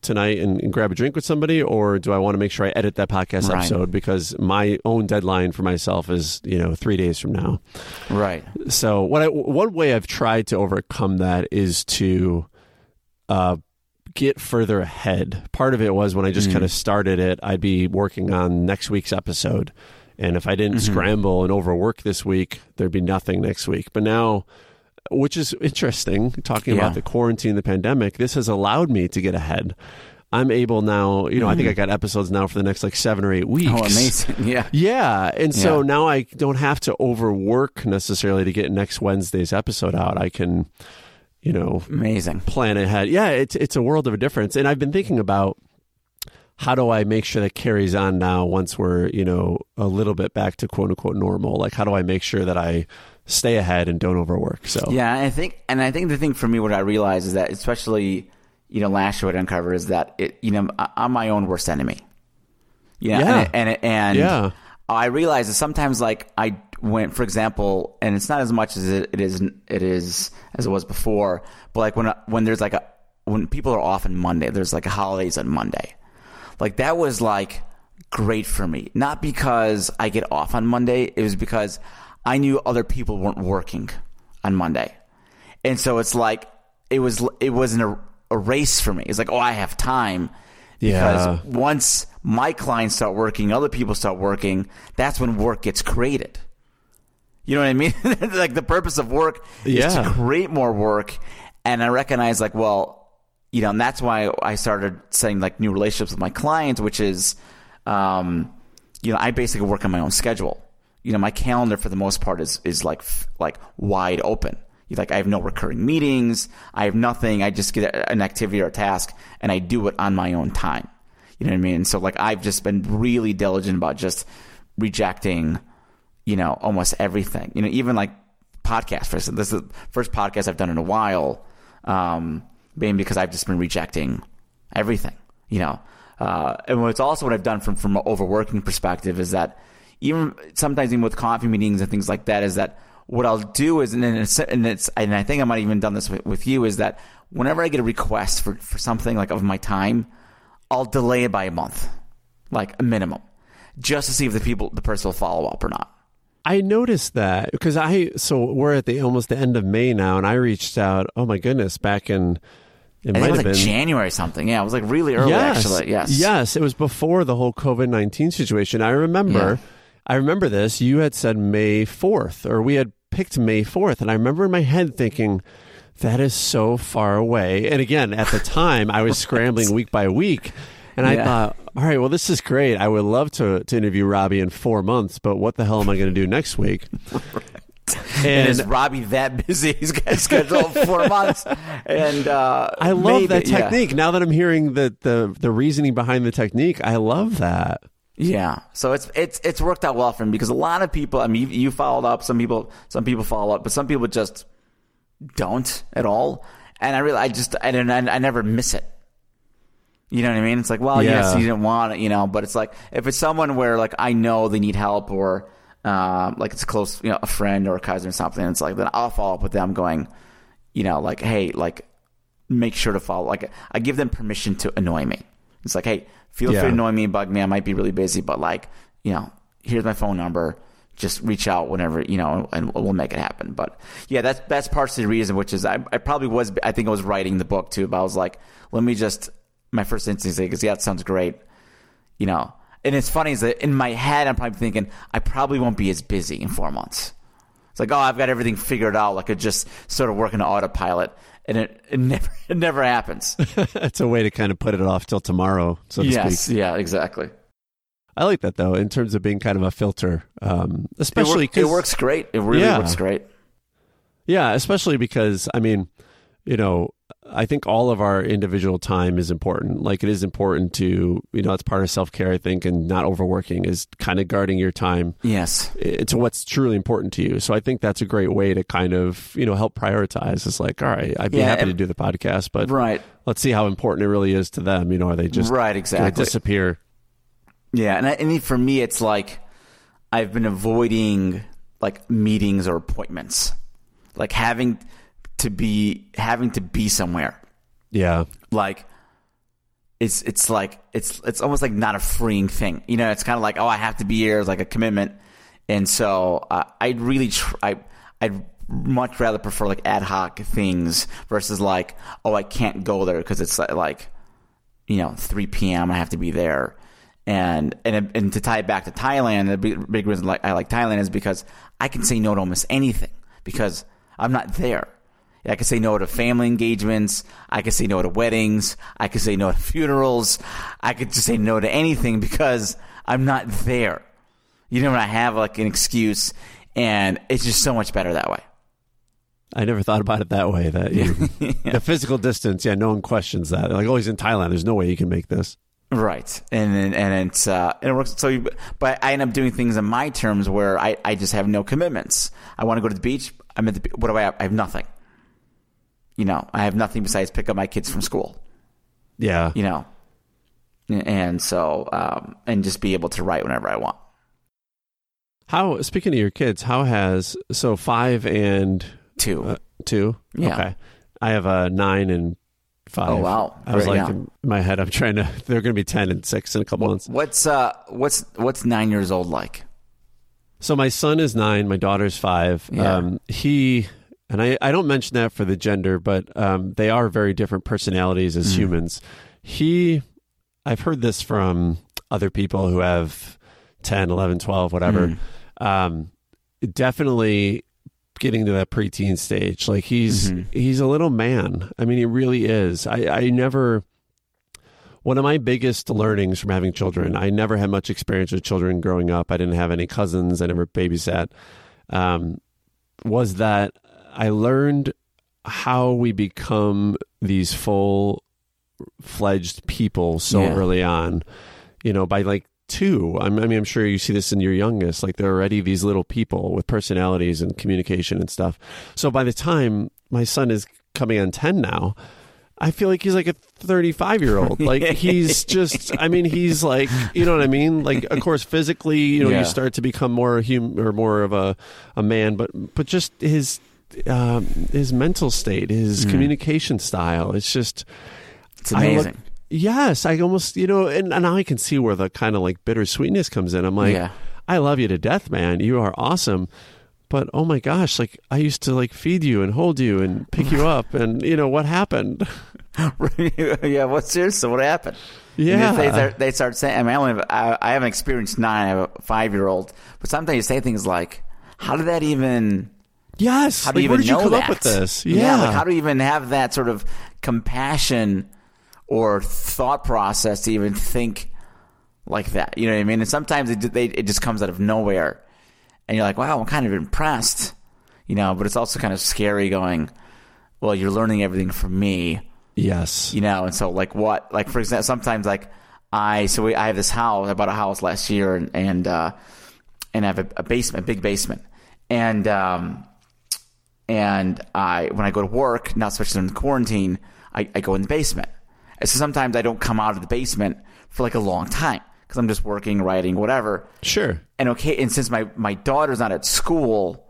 tonight and, and grab a drink with somebody or do I want to make sure I edit that podcast Right. episode because my own deadline for myself is, you know, 3 days from now. Right. So what I one way I've tried to overcome that is to uh, get further ahead. Part of it was when I just mm. kind of started it, I'd be working on next week's episode, and if I didn't mm-hmm. scramble and overwork this week, there'd be nothing next week. But now, which is interesting, talking Yeah. about the quarantine, the pandemic, this has allowed me to get ahead. I'm able now, you know, I think mm-hmm. I got episodes now for the next like seven or eight oh, weeks. Oh, amazing. Yeah. Yeah. And so Yeah. now I don't have to overwork necessarily to get next Wednesday's episode out. I can, you know, Amazing. plan ahead. Yeah, it's it's a world of a difference. And I've been thinking about how do I make sure that carries on now once we're, you know, a little bit back to quote unquote normal? Like how do I make sure that I stay ahead and don't overwork? So Yeah, I think, and I think the thing for me, what I realized is that, especially, you know, last year what I uncovered is that it, you know, I'm my own worst enemy. Yeah, Yeah. and and, and Yeah. I realized that sometimes, like, I went, for example, and it's not as much as it, it is, it is as it was before, but like when when there's like a when people are off on Monday, there's like holidays on Monday, like that was like great for me. Not because I get off on Monday, it was because I knew other people weren't working on Monday. And so it's like it was it wasn't a, a race for me. It's like, oh, I have time. Because Yeah. once my clients start working, other people start working, that's when work gets created. You know what I mean? like the purpose of work is to create more work. And I recognize like, well, you know, and that's why I started setting like new relationships with my clients, which is, um, you know, I basically work on my own schedule. You know, my calendar for the most part is is like like wide open. Like I have no recurring meetings. I have nothing. I just get an activity or a task and I do it on my own time. You know what I mean? So like I've just been really diligent about just rejecting, you know, almost everything. You know, even like podcasts. For instance, this is the first podcast I've done in a while. Um, because I've just been rejecting everything. You know, uh, and what's also what I've done from from an overworking perspective is that even sometimes even with coffee meetings and things like that is that what I'll do is and it's, and it's and I think I might have even done this with, with you is that whenever I get a request for for something like of my time, I'll delay it by a month, like a minimum, just to see if the people the person will follow up or not. I noticed that because I so we're at the almost the end of May now, and I reached out. Oh my goodness, back in it it was have like been January something. Yeah, it was like really early. Yes, actually, yes, yes, it was before the whole COVID nineteen situation. I remember, yeah. I remember this. You had said May fourth, or we had picked May fourth, and I remember in my head thinking. That is so far away. And again, at the time, I was scrambling week by week. And I thought, all right, well, this is great. I would love to, to interview Robbie in four months, but what the hell am I going to do next week? And, and, is Robbie that busy? He's got scheduled four months. And uh, I love maybe, that technique. Yeah. Now that I'm hearing the, the the reasoning behind the technique, I love that. Yeah, so it's it's it's worked out well for him because a lot of people. I mean, you, you followed up. Some people some people follow up, but some people just don't at all. And I really, I just, I, I, I never miss it. You know what I mean? It's like, well, yeah. yes, you didn't want it, you know, but it's like if it's someone where like I know they need help or um, like it's close, you know, a friend or a cousin or something, it's like then I'll follow up with them, going, you know, like, hey, like, make sure to follow. Like, I give them permission to annoy me. It's like, hey, feel yeah. free to annoy me, bug me. I might be really busy, but like, you know, here's my phone number. Just reach out whenever you know, and we'll make it happen. But yeah, that's that's part of the reason. Which is, I, I probably was. I think I was writing the book too, but I was like, let me just my first instinct is, like, yeah, that sounds great. You know, and it's funny is that in my head, I'm probably thinking I probably won't be as busy in four months. It's like, oh, I've got everything figured out. Like it just sort of working on autopilot, and it, it never it never happens. it's a way to kind of put it off till tomorrow, so to yes, speak. Yeah, exactly. I like that though, in terms of being kind of a filter, um, especially because it, work, it, works great. It really yeah. works great. Yeah, especially because I mean, you know, I think all of our individual time is important. Like it is important to, you know, it's part of self care, I think, and not overworking is kind of guarding your time. Yes. To what's truly important to you. So I think that's a great way to kind of, you know, help prioritize. It's like, all right, I'd be yeah, happy to do the podcast, but right. let's see how important it really is to them. You know, are they just right, exactly. disappear? Yeah. And, I, and for me, it's like I've been avoiding like meetings or appointments, like having to be having to be somewhere. Yeah. Like it's it's like it's it's almost like not a freeing thing. You know, it's kind of like oh, I have to be here. It's like a commitment, and so uh, I'd really try. I, I'd much rather prefer like ad hoc things versus like oh, I can't go there because it's like you know 3 p.m. I have to be there. And and and to tie it back to Thailand, the big, big reason like I like Thailand is because I can say no to almost anything because I'm not there. I could say no to family engagements. I could say no to weddings. I could say no to funerals. I could just say no to anything because I'm not there. You know, when I have like an excuse, and it's just so much better that way. I never thought about it that way. That you, yeah. the physical distance, yeah, no one questions that. Like, oh, he's in Thailand. There's no way you can make this. Right, and and it's uh, and it works. So, you, but I end up doing things on my terms where I, I just have no commitments. I want to go to the beach. I'm at the. What do I have? I have nothing you know, I have nothing besides pick up my kids from school. Yeah. You know, and so, um, and just be able to write whenever I want. How, speaking of your kids, how has, so five and two, uh, two? Yeah. Okay. I have a nine and five. Oh, wow. I was like, in my head, I'm trying to, they're going to be 10 and six in a couple months. What's, uh, what's, what's nine years old like? So my son is nine, my daughter's five. Yeah. Um, he, and I, I don't mention that for the gender, but um, they are very different personalities as mm. humans. He, I've heard this from other people who have 10, 11, 12, whatever. Mm. Um, definitely getting to that preteen stage. Like he's mm-hmm. he's a little man. I mean, he really is. I, I never one of my biggest learnings from having children. I never had much experience with children growing up. I didn't have any cousins. I never babysat. Um, was that I learned how we become these full fledged people so Yeah. early on. You know, by like two, I'm, I mean, I'm sure you see this in your youngest. Like they're already these little people with personalities and communication and stuff. So by the time my son is coming on ten now. I feel like he's like a 35 year old. Like he's just, I mean, he's like, you know what I mean? Like, of course, physically, you know, Yeah. you start to become more hum or more of a, a man, but, but just his, um, his mental state, his communication style. It's just, It's I look- amazing. yes, I almost, you know, and, and now I can see where the kind of like bittersweetness comes in. I'm like, Yeah. I love you to death, man. You are awesome. But oh my gosh, like I used to like feed you and hold you and pick you up and you know what happened? yeah, what's serious? What happened? Yeah. they, start, they start saying. I mean, I, only have, I, I haven't experienced nine. I have a five year old, but sometimes you say things like, "How did that even? Yes. How do like, you even you know come that? up with this? Yeah. like how do you even have that sort of compassion or thought process to even think like that? You know what I mean? And sometimes it, they, it just comes out of nowhere, and you're like, "Wow, I'm kind of impressed," you know. But it's also kind of scary going. Well, you're learning everything from me yes. you know and so like what like for example sometimes like i so we, i have this house i bought a house last year and and uh and i have a, a basement a big basement and um and i when i go to work now especially in quarantine i, I go in the basement and so sometimes i don't come out of the basement for like a long time because i'm just working writing whatever Sure. and okay, and since my my daughter's not at school,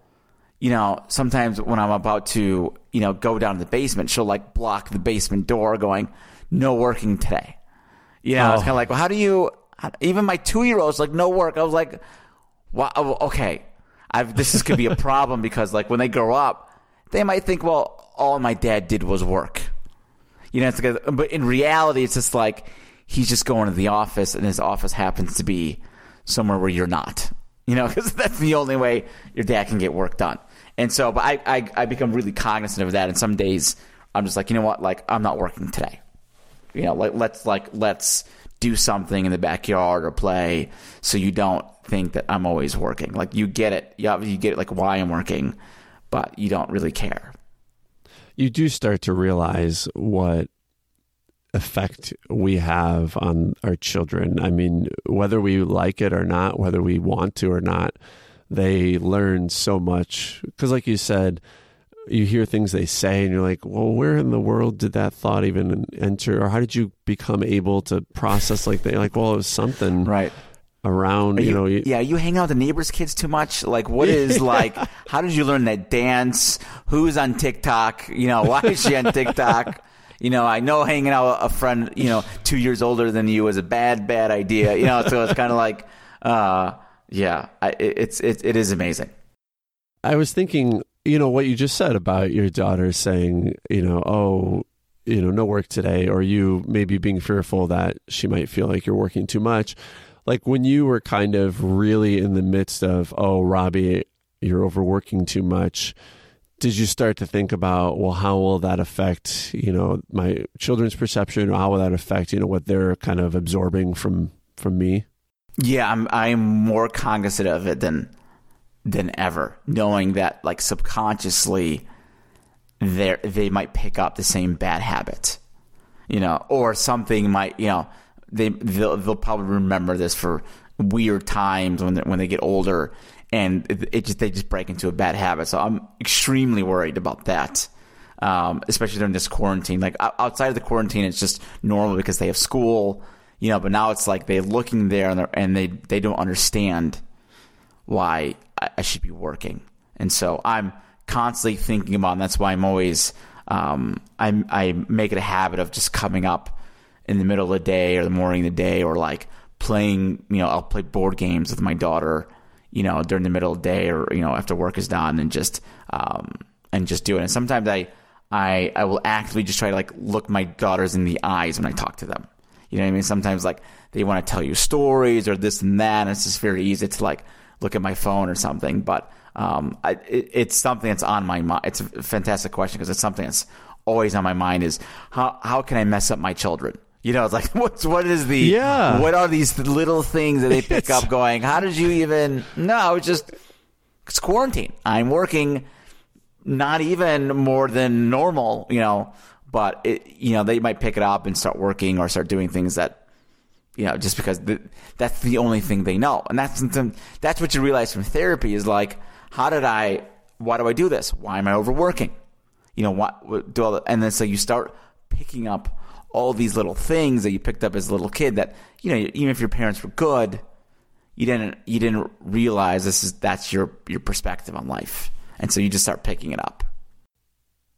you know, sometimes when I'm about to, you know, go down to the basement, she'll like block the basement door, going, "No working today." You know, it's Oh. kind of like, well, how do you? How, even my two year old's like, "No work." I was like, "Wow, oh, okay." I've, this is could be a problem because like when they grow up, they might think, "Well, all my dad did was work." You know, it's like, but in reality, it's just like he's just going to the office, and his office happens to be somewhere where you're not. You know, because that's the only way your dad can get work done. And so, but I, I, I become really cognizant of that. And some days, I'm just like, you know what? Like, I'm not working today. You know, like let's like let's do something in the backyard or play, so you don't think that I'm always working. Like you get it, you you get it, like why I'm working, but you don't really care. you do start to realize what effect we have on our children. I mean, whether we like it or not, whether we want to or not, they learn so much. Because, like you said, you hear things they say, and you're like, well, where in the world did that thought even enter? Or how did you become able to process like that? You're like, well, it was something Right. Around, you, know. You, yeah, you hang out with the neighbors' kids too much. Like, what is like? How did you learn that dance? Who's on TikTok? You know, why is she on TikTok? You know, I know hanging out with a friend, you know, two years older than you is a bad, bad idea. You know, so it's kind of like, uh, yeah, I, it's it, it is amazing. I was thinking, you know, what you just said about your daughter saying, you know, oh, you know, no work today, or you maybe being fearful that she might feel like you're working too much. Like when you were kind of really in the midst of, oh, Robbie, you're overworking too much. Did you start to think about, well, how will that affect, you know, my children's perception, or how will that affect, you know, what they're kind of absorbing from from me? Yeah, I'm I'm more cognizant of it than than ever, knowing that like subconsciously they they might pick up the same bad habit, you know, or something might you know they they'll, they'll probably remember this for weird times when they, when they get older, and it, it just they just break into a bad habit. So I'm extremely worried about that. Um, especially during this quarantine, like outside of the quarantine, it's just normal because they have school, you know. But now it's like they're looking there and, and they they don't understand why I, I should be working. And so I'm constantly thinking about, and that's why I'm always, um, I, I make it a habit of just coming up in the middle of the day or the morning of the day or like playing, you know, I'll play board games with my daughter, you know, during the middle of the day or, you know, after work is done and just, um, and just do it. And sometimes I, I, I will actively just try to like look my daughters in the eyes when I talk to them. You know what I mean? Sometimes like they want to tell you stories or this and that. And it's just very easy to like look at my phone or something. But um, I, it, it's something that's on my mind. It's a fantastic question because it's something that's always on my mind is how, how can I mess up my children? You know, it's like, what's, what is the, Yeah. what are these little things that they pick It's- up going, how did you even, no, it's just, it's quarantine. I'm working not even more than normal, you know, but it, you know, they might pick it up and start working or start doing things that, you know, just because the, that's the only thing they know. And that's, that's what you realize from therapy is like, how did I, why do I do this? Why am I overworking? You know, what, what do all the, and then so you start picking up all these little things that you picked up as a little kid that, you know, even if your parents were good, you didn't, you didn't realize this is, that's your, your perspective on life and so you just start picking it up.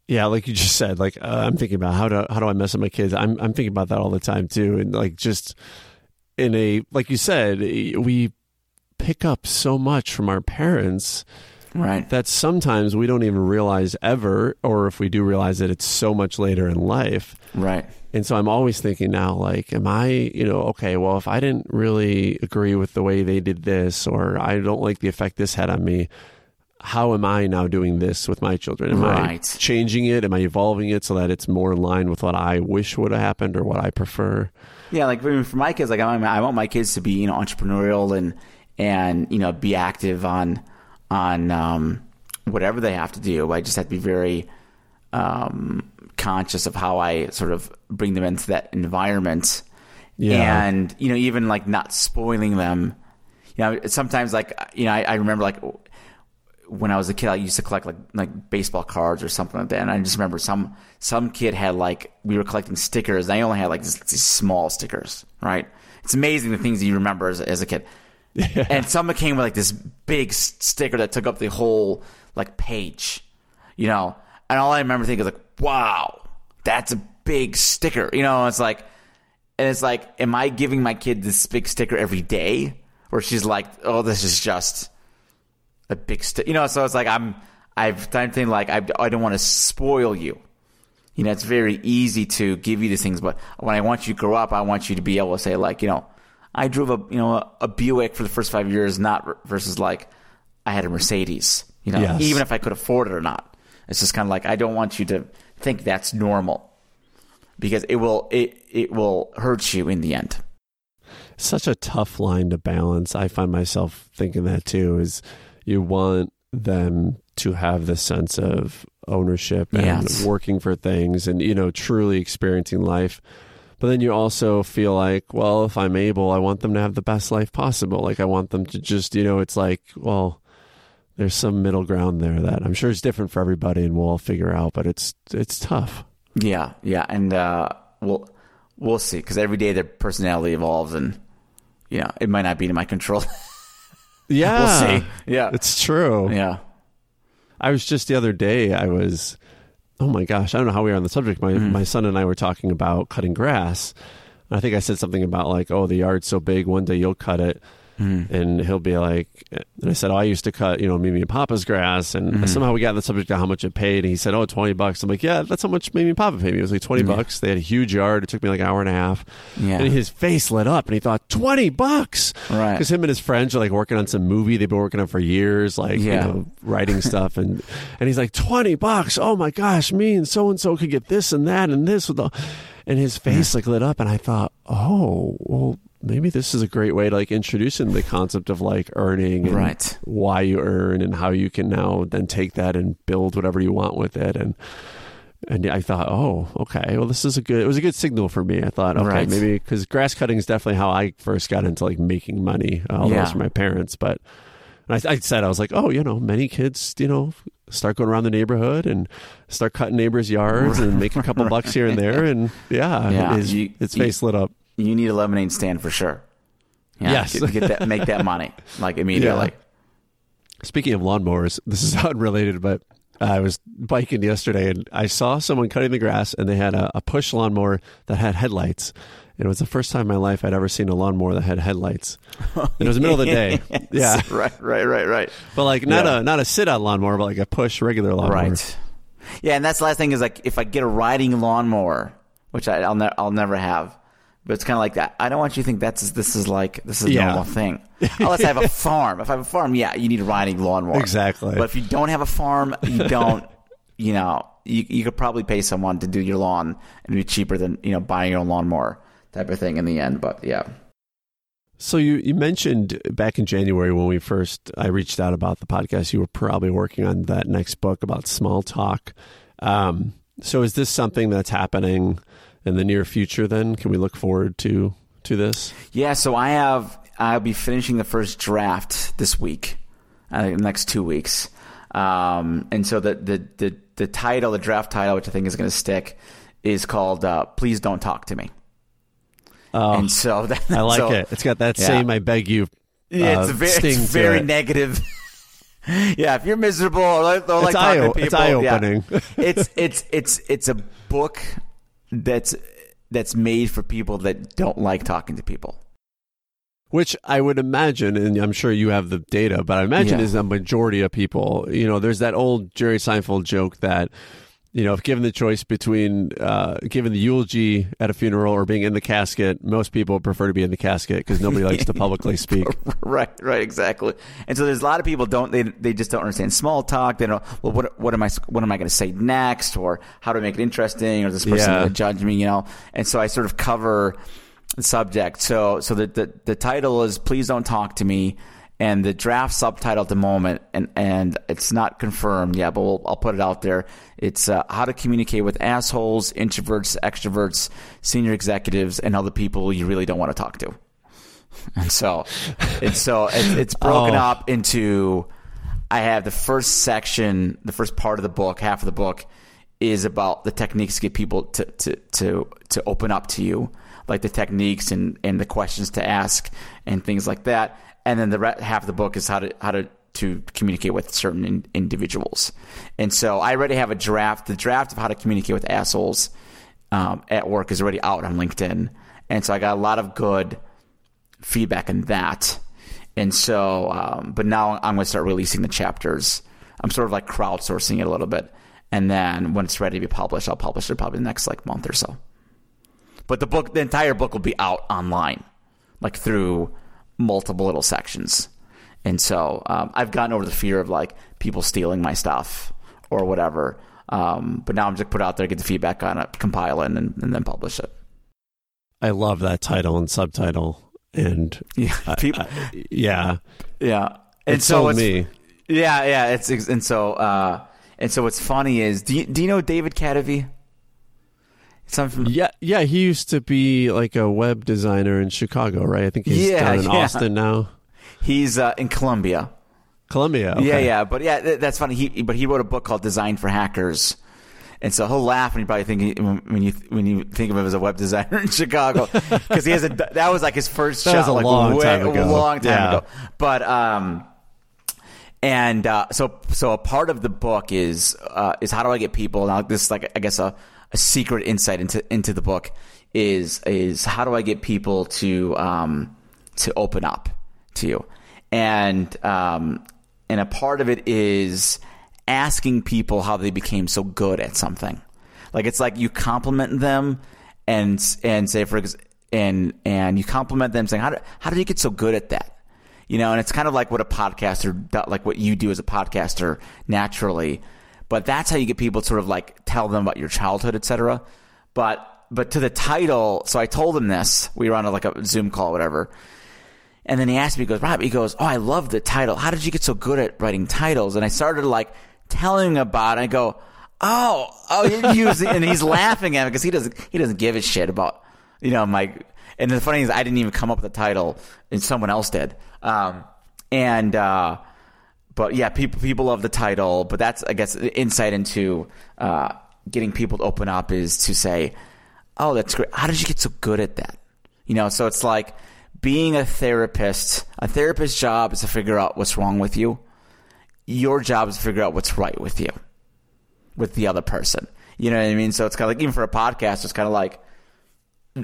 Yeah, like you just said, like uh, I'm thinking about how do how do I mess up my kids? I'm I'm thinking about that all the time too, and like just in a like you said, we pick up so much from our parents, right? That sometimes we don't even realize ever, or if we do realize it, it's so much later in life, right? And so I'm always thinking now, like, am I, you know, okay, well, if I didn't really agree with the way they did this, or I don't like the effect this had on me, how am I now doing this with my children? Am right. I changing it? Am I evolving it so that it's more in line with what I wish would have happened or what I prefer? Yeah, like for my kids, like I want, I want my kids to be you know entrepreneurial and and you know be active on on um, whatever they have to do. I just have to be very um, conscious of how I sort of bring them into that environment. Yeah. And you know, even like not spoiling them. You know, sometimes like you know, I, I remember like when I was a kid, I used to collect like like baseball cards or something like that. And I just remember some some kid had like we were collecting stickers. And I only had like these, these, small stickers, right? It's amazing the things that you remember as, as a kid. Yeah. And someone came with like this big sticker that took up the whole like page, you know. And all I remember thinking is like, wow, that's a big sticker, you know. It's like, and it's like, am I giving my kid this big sticker every day, or she's like, oh, this is just a big sticker, you know so it's like i'm i've done thing like I, I don't want to spoil you you know it's very easy to give you these things but when i want you to grow up i want you to be able to say like you know i drove a you know a, a buick for the first five years not versus like i had a mercedes you know yes. even if i could afford it or not it's just kind of like i don't want you to think that's normal because it will it it will hurt you in the end such a tough line to balance i find myself thinking that too is you want them to have the sense of ownership and yes. working for things and you know truly experiencing life but then you also feel like well if i'm able i want them to have the best life possible like i want them to just you know it's like well there's some middle ground there that i'm sure is different for everybody and we'll all figure out but it's it's tough yeah yeah and uh we'll we'll see because every day their personality evolves and you know it might not be in my control Yeah. We'll see. Yeah. It's true. Yeah. I was just the other day, I was, oh my gosh, I don't know how we are on the subject. My, mm-hmm. my son and I were talking about cutting grass. I think I said something about like, oh, the yard's so big, one day you'll cut it. Mm. And he'll be like, and I said, oh, I used to cut, you know, Mimi and Papa's grass. And mm. somehow we got the subject of how much it paid. And he said, oh, 20 bucks. I'm like, yeah, that's how much Mimi and Papa paid me. It was like 20 yeah. bucks. They had a huge yard. It took me like an hour and a half. Yeah. And his face lit up and he thought, 20 bucks. Right. Because him and his friends are like working on some movie they've been working on for years, like, yeah. you know, writing stuff. And, and he's like, 20 bucks. Oh my gosh, me and so and so could get this and that and this with the, and his face like lit up. And I thought, oh, well, maybe this is a great way to like introducing the concept of like earning and right. why you earn and how you can now then take that and build whatever you want with it and and I thought, oh, okay, well, this is a good. It was a good signal for me. I thought, okay, right. maybe because grass cutting is definitely how I first got into like making money. Uh, All yeah. those from my parents, but I, I, said I was like, oh, you know, many kids, you know, start going around the neighborhood and start cutting neighbors' yards and make a couple bucks here and there, and yeah, yeah. His, you, his face you, lit up you need a lemonade stand for sure. Yeah, yes, get, get, that, make that money like immediately. Yeah. Speaking of lawnmowers, this is unrelated, but I was biking yesterday and I saw someone cutting the grass, and they had a, a push lawnmower that had headlights. It was the first time in my life I'd ever seen a lawnmower that had headlights. And it was the middle of the day. Yeah, right, right, right, right. But like not yeah. a not a sit on lawnmower, but like a push regular lawnmower. Right. Yeah, and that's the last thing is like if I get a riding lawnmower, which I, will ne- I'll never have. But it's kind of like that. I don't want you to think that's this is like this is a yeah. normal thing. Unless I have a farm. If I have a farm, yeah, you need a riding lawnmower. Exactly. But if you don't have a farm, you don't. you know, you you could probably pay someone to do your lawn and be cheaper than you know buying your own lawnmower type of thing in the end. But yeah. So you, you mentioned back in January when we first I reached out about the podcast, you were probably working on that next book about small talk. Um, so is this something that's happening in the near future? Then can we look forward to to this? Yeah. So I have I'll be finishing the first draft this week, uh, the next two weeks, um, and so the, the the the title, the draft title, which I think is going to stick, is called uh, "Please Don't Talk to Me." Oh, and so that, I like so, it. It's got that yeah. same "I beg you." Yeah, uh, it's very, sting it's very it. negative. yeah, if you're miserable or like, or like It's talking eye- to people, it's eye-opening. yeah. it's it's it's it's a book that's that's made for people that don't like talking to people. Which I would imagine, and I'm sure you have the data, but I imagine Yeah. is a majority of people. You know, there's that old Jerry Seinfeld joke that, you know, if given the choice between uh, giving the eulogy at a funeral or being in the casket, most people prefer to be in the casket because nobody likes to publicly speak. right, right, exactly. And so there's a lot of people don't they they just don't understand small talk. They don't. Well, what what am I what am I going to say next, or how to make it interesting, or is this person Yeah. going to judge me? You know. And so I sort of cover the subject. So so the the, the title is "Please Don't Talk to Me." And the draft subtitle at the moment, and, and it's not confirmed yet, but we'll, I'll put it out there. It's uh, how to communicate with assholes, introverts, extroverts, senior executives, and other people you really don't want to talk to. And so, and so it's, it's broken Oh. up into. I have the first section, the first part of the book, half of the book, is about the techniques to get people to to to to open up to you, like the techniques and and the questions to ask and things like that. And then the re- half of the book is how to how to to communicate with certain in, individuals. And so I already have a draft. The draft of how to communicate with assholes um, at work is already out on LinkedIn, and so I got a lot of good feedback on that. And so, um, but now I'm going to start releasing the chapters. I'm sort of like crowdsourcing it a little bit. And then when it's ready to be published, I'll publish it probably the next like month or so. But the book, the entire book will be out online, like through multiple little sections. And so um, I've gotten over the fear of like people stealing my stuff or whatever. Um, but now I'm just put out there, get the feedback on it, compile it, and, and then publish it. I love that title and subtitle, and Yeah, I- people, I- yeah, yeah. And it so it's, me. Yeah, yeah. It's it's- and so uh, and so what's funny is do you, do you know David Kadavy? Something. Yeah, yeah. He used to be like a web designer in Chicago, right? I think he's Yeah, down in yeah. Austin now. He's uh, in Colombia. Colombia. okay. Yeah, yeah. But yeah, th- that's funny. He but he wrote a book called Design for Hackers. And so he'll laugh when you probably think he- when you when you think of him as a web designer in Chicago because he has a that was like his first That shot was a like long way, time ago. a long time Yeah. ago. But um, and uh, so so a part of the book is uh, is how do I get people now this is like I guess a, a secret insight into into the book is is how do I get people to um, to open up to you? And um, and a part of it is asking people how they became so good at something. Like it's like you compliment them and and say for and and you compliment them saying how how did you get so good at that? You know and it's kind of like what a podcaster like what you do as a podcaster naturally but that's how you get people to sort of like tell them about your childhood etc but but to the title so i told him this we were on a, like a zoom call whatever and then he asked me, he goes, Rob, he goes, oh, I love the title. How did you get so good at writing titles? And I started like telling about it. I go, oh, oh, you're using, and he's laughing at me because he doesn't, he doesn't give a shit about, you know, my, and the funny thing is I didn't even come up with the title and someone else did. Um, and, uh, but yeah, people, people love the title, but that's, I guess, the insight into, uh, getting people to open up is to say, oh, that's great. How did you get so good at that? You know, so it's like being a therapist, a therapist's job is to figure out what's wrong with you. Your job is to figure out what's right with you, with the other person. You know what I mean? So it's kind of like, even for a podcast, it's kind of like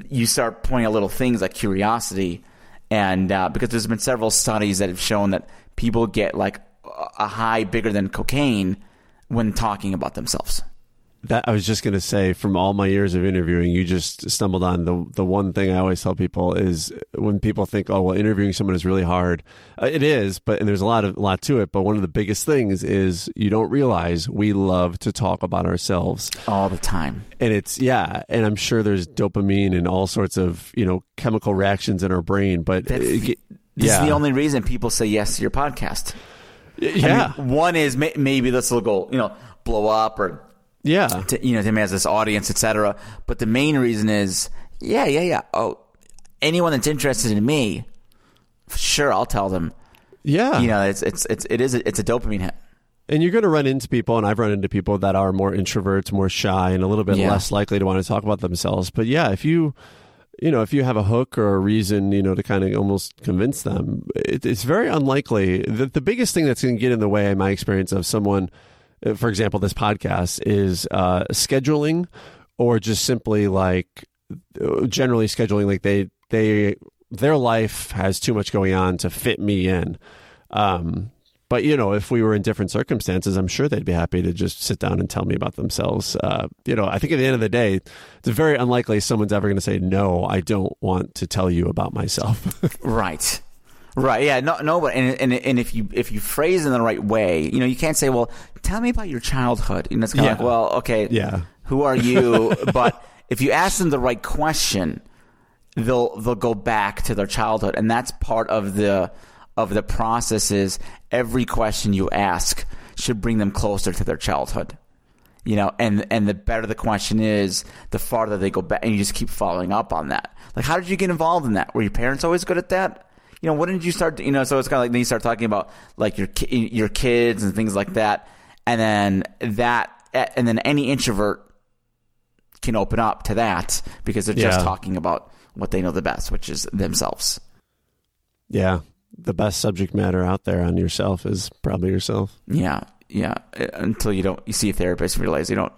you start pointing out little things like curiosity. And uh, because there's been several studies that have shown that people get like a high bigger than cocaine when talking about themselves. that I was just going to say from all my years of interviewing, you just stumbled on the the one thing I always tell people is when people think, oh, well, interviewing someone is really hard. Uh, it is, but and there's a lot of a lot to it. But one of the biggest things is you don't realize we love to talk about ourselves all the time, and it's yeah, and I'm sure there's dopamine and all sorts of you know chemical reactions in our brain. But That's, it, this yeah. is the only reason people say yes to your podcast. Yeah, I mean, one is may, maybe this will go, you know, blow up or yeah, to, you know, Tim has this audience, etc. But the main reason is, yeah, yeah, yeah. Oh, anyone that's interested in me, sure, I'll tell them. Yeah, you know, it's it's it's it is a, it's a dopamine hit. And you're going to run into people, and I've run into people that are more introverts, more shy, and a little bit Yeah. less likely to want to talk about themselves. But yeah, if you, you know, if you have a hook or a reason, you know, to kind of almost convince them, it, it's very unlikely. The, the biggest thing that's going to get in the way, in my experience, of someone, uh, for example, this podcast, is uh, scheduling, or just simply like uh, generally scheduling. Like they they their life has too much going on to fit me in. Um, but you know, if we were in different circumstances, I'm sure they'd be happy to just sit down and tell me about themselves. Uh, you know, I think at the end of the day, it's very unlikely someone's ever going to say, "No, I don't want to tell you about myself." Right. Right. Yeah. No. No. But and, and and if you if you phrase it in the right way, you know, you can't say, "Well, tell me about your childhood." And it's kind of Yeah. like, "Well, okay, Yeah. who are you?" but if you ask them the right question, they'll they'll go back to their childhood, and that's part of the of the processes every question you ask should bring them closer to their childhood. You know, and and the better the question is, the farther they go back, and you just keep following up on that. Like, how did you get involved in that? Were your parents always good at that? You know, when did you start? You know, so it's kind of like then you start talking about like your your kids and things like that, and then that, eh, and then any introvert can open up to that because they're just Yeah. talking about what they know the best, which is themselves. yeah, the best subject matter out there on yourself is probably yourself. Yeah, yeah. Uh, Until you don't, you see a therapist and realize you don't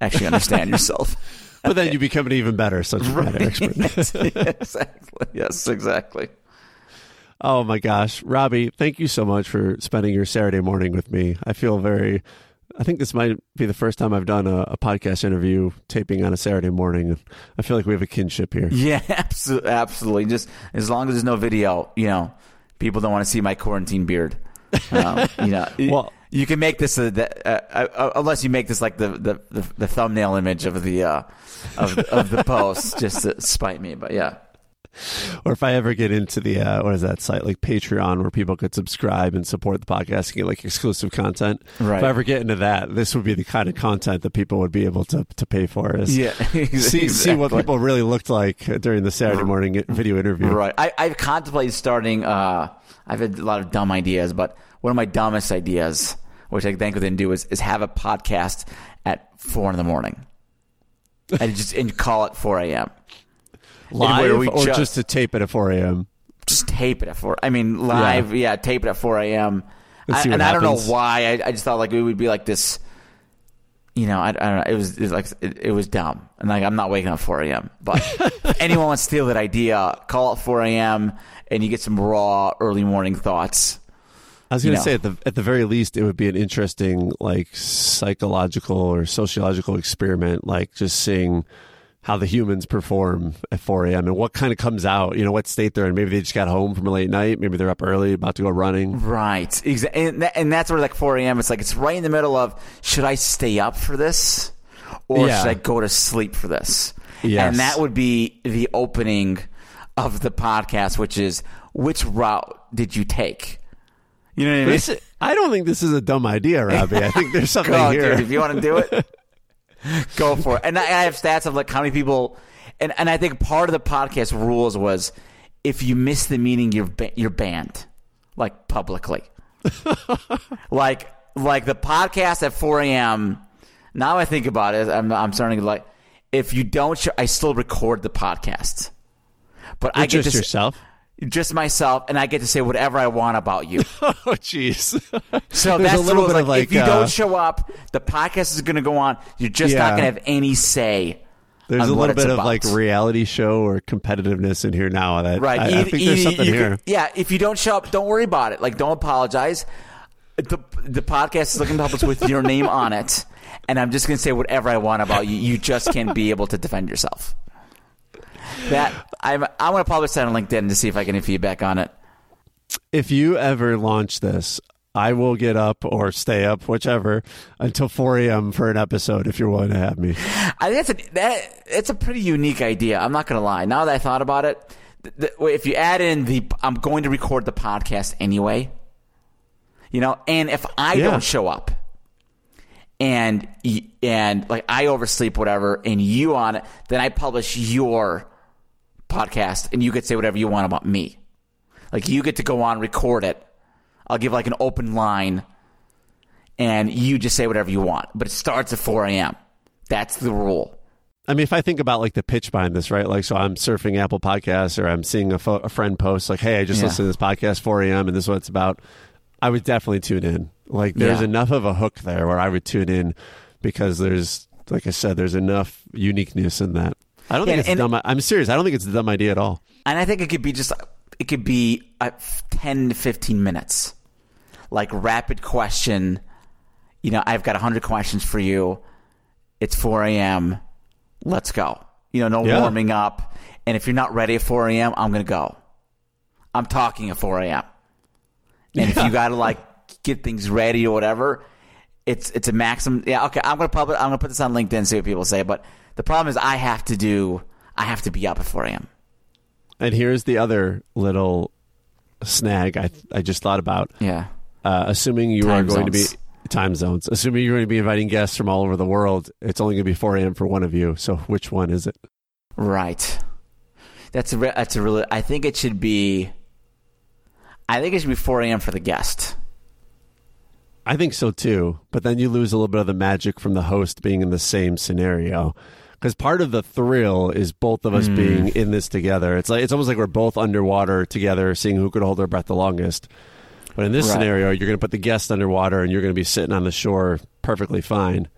actually understand yourself. But then you become an even better subject matter expert. exactly. Yes, exactly. Oh my gosh, Robbie, thank you so much for spending your Saturday morning with me. I feel very. I think this might be the first time I've done a, a podcast interview taping on a Saturday morning. I feel like we have a kinship here. Yeah, absolutely. Absolutely. Just as long as there's no video, you know, people don't want to see my quarantine beard. Um, you know, Well- you can make this a, uh, uh, unless you make this like the, the, the, the thumbnail image of the uh, of, of the post just to spite me. But yeah, Or if I ever get into the uh, what is that site like Patreon where people could subscribe and support the podcast and get like exclusive content. Right. If I ever get into that, this would be the kind of content that people would be able to to pay for. Is yeah. see see what people really looked like during the Saturday morning video interview. Right. I, I've contemplated starting. Uh, I've had a lot of dumb ideas, but one of my dumbest ideas, which I think we didn't do, is, is have a podcast at four in the morning, and just and call it four a.m. Live we or just- just to tape it at 4 a.m. Just tape it at four. I mean, live. Yeah, tape it at four a.m. Let's I- see what and I don't know why. I, I just thought like it would be like this. You know, I, I don't know. It was, it was like it, it was dumb, and like I'm not waking up 4 a.m. But anyone wants to steal that idea, call it 4 a.m. and you get some raw early morning thoughts. I was going to say at the at the very least, it would be an interesting like psychological or sociological experiment, like just seeing how the humans perform at 4 a.m. and what kind of comes out. You know, what state they're in. Maybe they just got home from a late night. Maybe they're up early, about to go running. Right. Exa- and, that, and that's where like 4 a.m. It's like it's right in the middle of should I stay up for this or Yeah. should I go to sleep for this? Yes. And that would be the opening of the podcast, which is which route did you take? You know what I mean? This, I don't think this is a dumb idea, Robbie. I think there's something Go, here. dude, if you want to do it, go for it. And I, have stats of like how many people, and, and I think part of the podcast rules was if you miss the meeting, you're ba- you're banned, like publicly. like like the podcast at 4 a.m. Now I think about it, I'm I'm starting to like if you don't, I still record the podcast, but I get just to yourself. Just myself, and I get to say whatever I want about you. Oh, jeez. So There's that's a little bit rule. of like if you uh, don't show up, the podcast is going to go on. You're just Yeah. not going to have any say. There's on a little it's bit of about. like reality show or competitiveness in here now. That Right. I, I Either- think there's something you here. yeah. If you don't show up, don't worry about it. Like, don't apologize. the the podcast is looking to help us with your name on it, and I'm just going to say whatever I want about you. You just can't be able to defend yourself. That I'm I'm going to publish that on LinkedIn to see if I get any feedback on it. If you ever launch this, I will get up or stay up, whichever, until 4 a.m. for an episode if you're willing to have me. I think that's a that it's a pretty unique idea. I'm not going to lie. Now that I thought about it, the, the, if you add in the I'm going to record the podcast anyway, you know, and if I Yeah. don't show up and and like I oversleep whatever and you on it, then I publish your podcast and you get to say whatever you want about me. Like you get to go on record it. I'll give like an open line and you just say whatever you want. But it starts at 4 a.m. That's the rule. I mean, if I think about like the pitch behind this, right? Like, so I'm surfing Apple Podcasts or I'm seeing a, fo- a friend post like, "Hey, I just Yeah. listened to this podcast 4 a.m. and this is what it's about." I would definitely tune in. Like, there's Yeah. enough of a hook there where I would tune in because there's, like I said, there's enough uniqueness in that. I don't think it's and- dumb. I'm serious. I don't think it's a dumb idea at all. And I think it could be just, it could be uh, 10 to 15 minutes. Like rapid question. You know, I've got 100 questions for you. It's 4 a.m. Let's go. You know, no Yeah. warming up. And if you're not ready at 4 a.m., I'm going to go. I'm talking at 4 a.m. And if you got to like get things ready or whatever, it's it's a maximum. Yeah, okay. I'm gonna publish. I'm gonna put this on LinkedIn. See what people say. But the problem is, I have to do. I have to be up at 4 a.m. And here's the other little snag I I just thought about. Yeah. Uh, assuming you are Time going to be time zones, assuming you're going to be inviting guests from all over the world, it's only going to be 4 a.m. for one of you. So which one is it? Right. That's a re- that's a really. I think it should be. I think it should be 4 a.m. for the guest. I think so too. But then you lose a little bit of the magic from the host being in the same scenario. Because part of the thrill is both of us Mm. being in this together. It's like it's almost like we're both underwater together, seeing who could hold their breath the longest. But in this Right. scenario, you're going to put the guest underwater, and you're going to be sitting on the shore perfectly fine.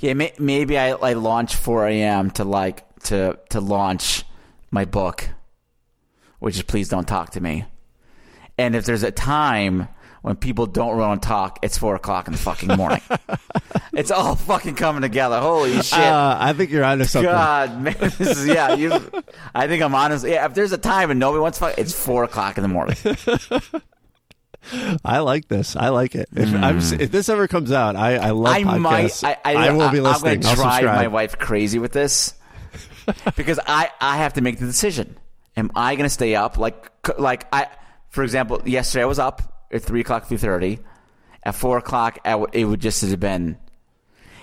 Yeah, may, maybe I, I launch 4 a.m. to like to to launch my book, which is please don't talk to me. And if there's a time when people don't want to talk, it's four o'clock in the fucking morning. it's all fucking coming together. Holy shit! Uh, I think you're onto something. God, man, this is yeah. You, I think I'm honest. Yeah, if there's a time and nobody wants to fuck, it's four o'clock in the morning. I like this. I like it. If, I'm, if this ever comes out, I, I love I might. podcasts. I, I, will be I, listening. I'm going to drive my wife crazy with this because I I have to make the decision. Am I going to stay up? Like like I, for example, yesterday I was up at three o'clock, three thirty. At four o'clock, it would just have been.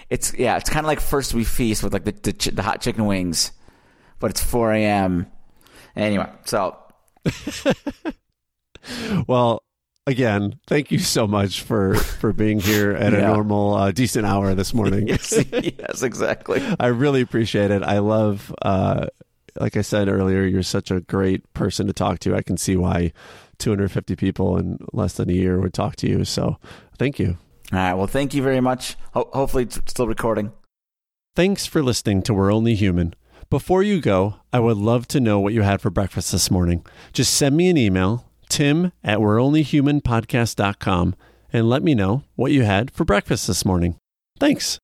It's yeah. It's kind of like first we feast with like the the, ch- the hot chicken wings, but it's four a.m. Anyway, so Well, again, thank you so much for for being here at a normal, uh, decent hour this morning. yes, yes, exactly. I really appreciate it. I love, uh, like I said earlier, you're such a great person to talk to. I can see why 250 people in less than a year would talk to you. So, thank you. All right. Well, thank you very much. Ho- hopefully, it's still recording. Thanks for listening to We're Only Human. Before you go, I would love to know what you had for breakfast this morning. Just send me an email, tim at we're only and let me know what you had for breakfast this morning. Thanks.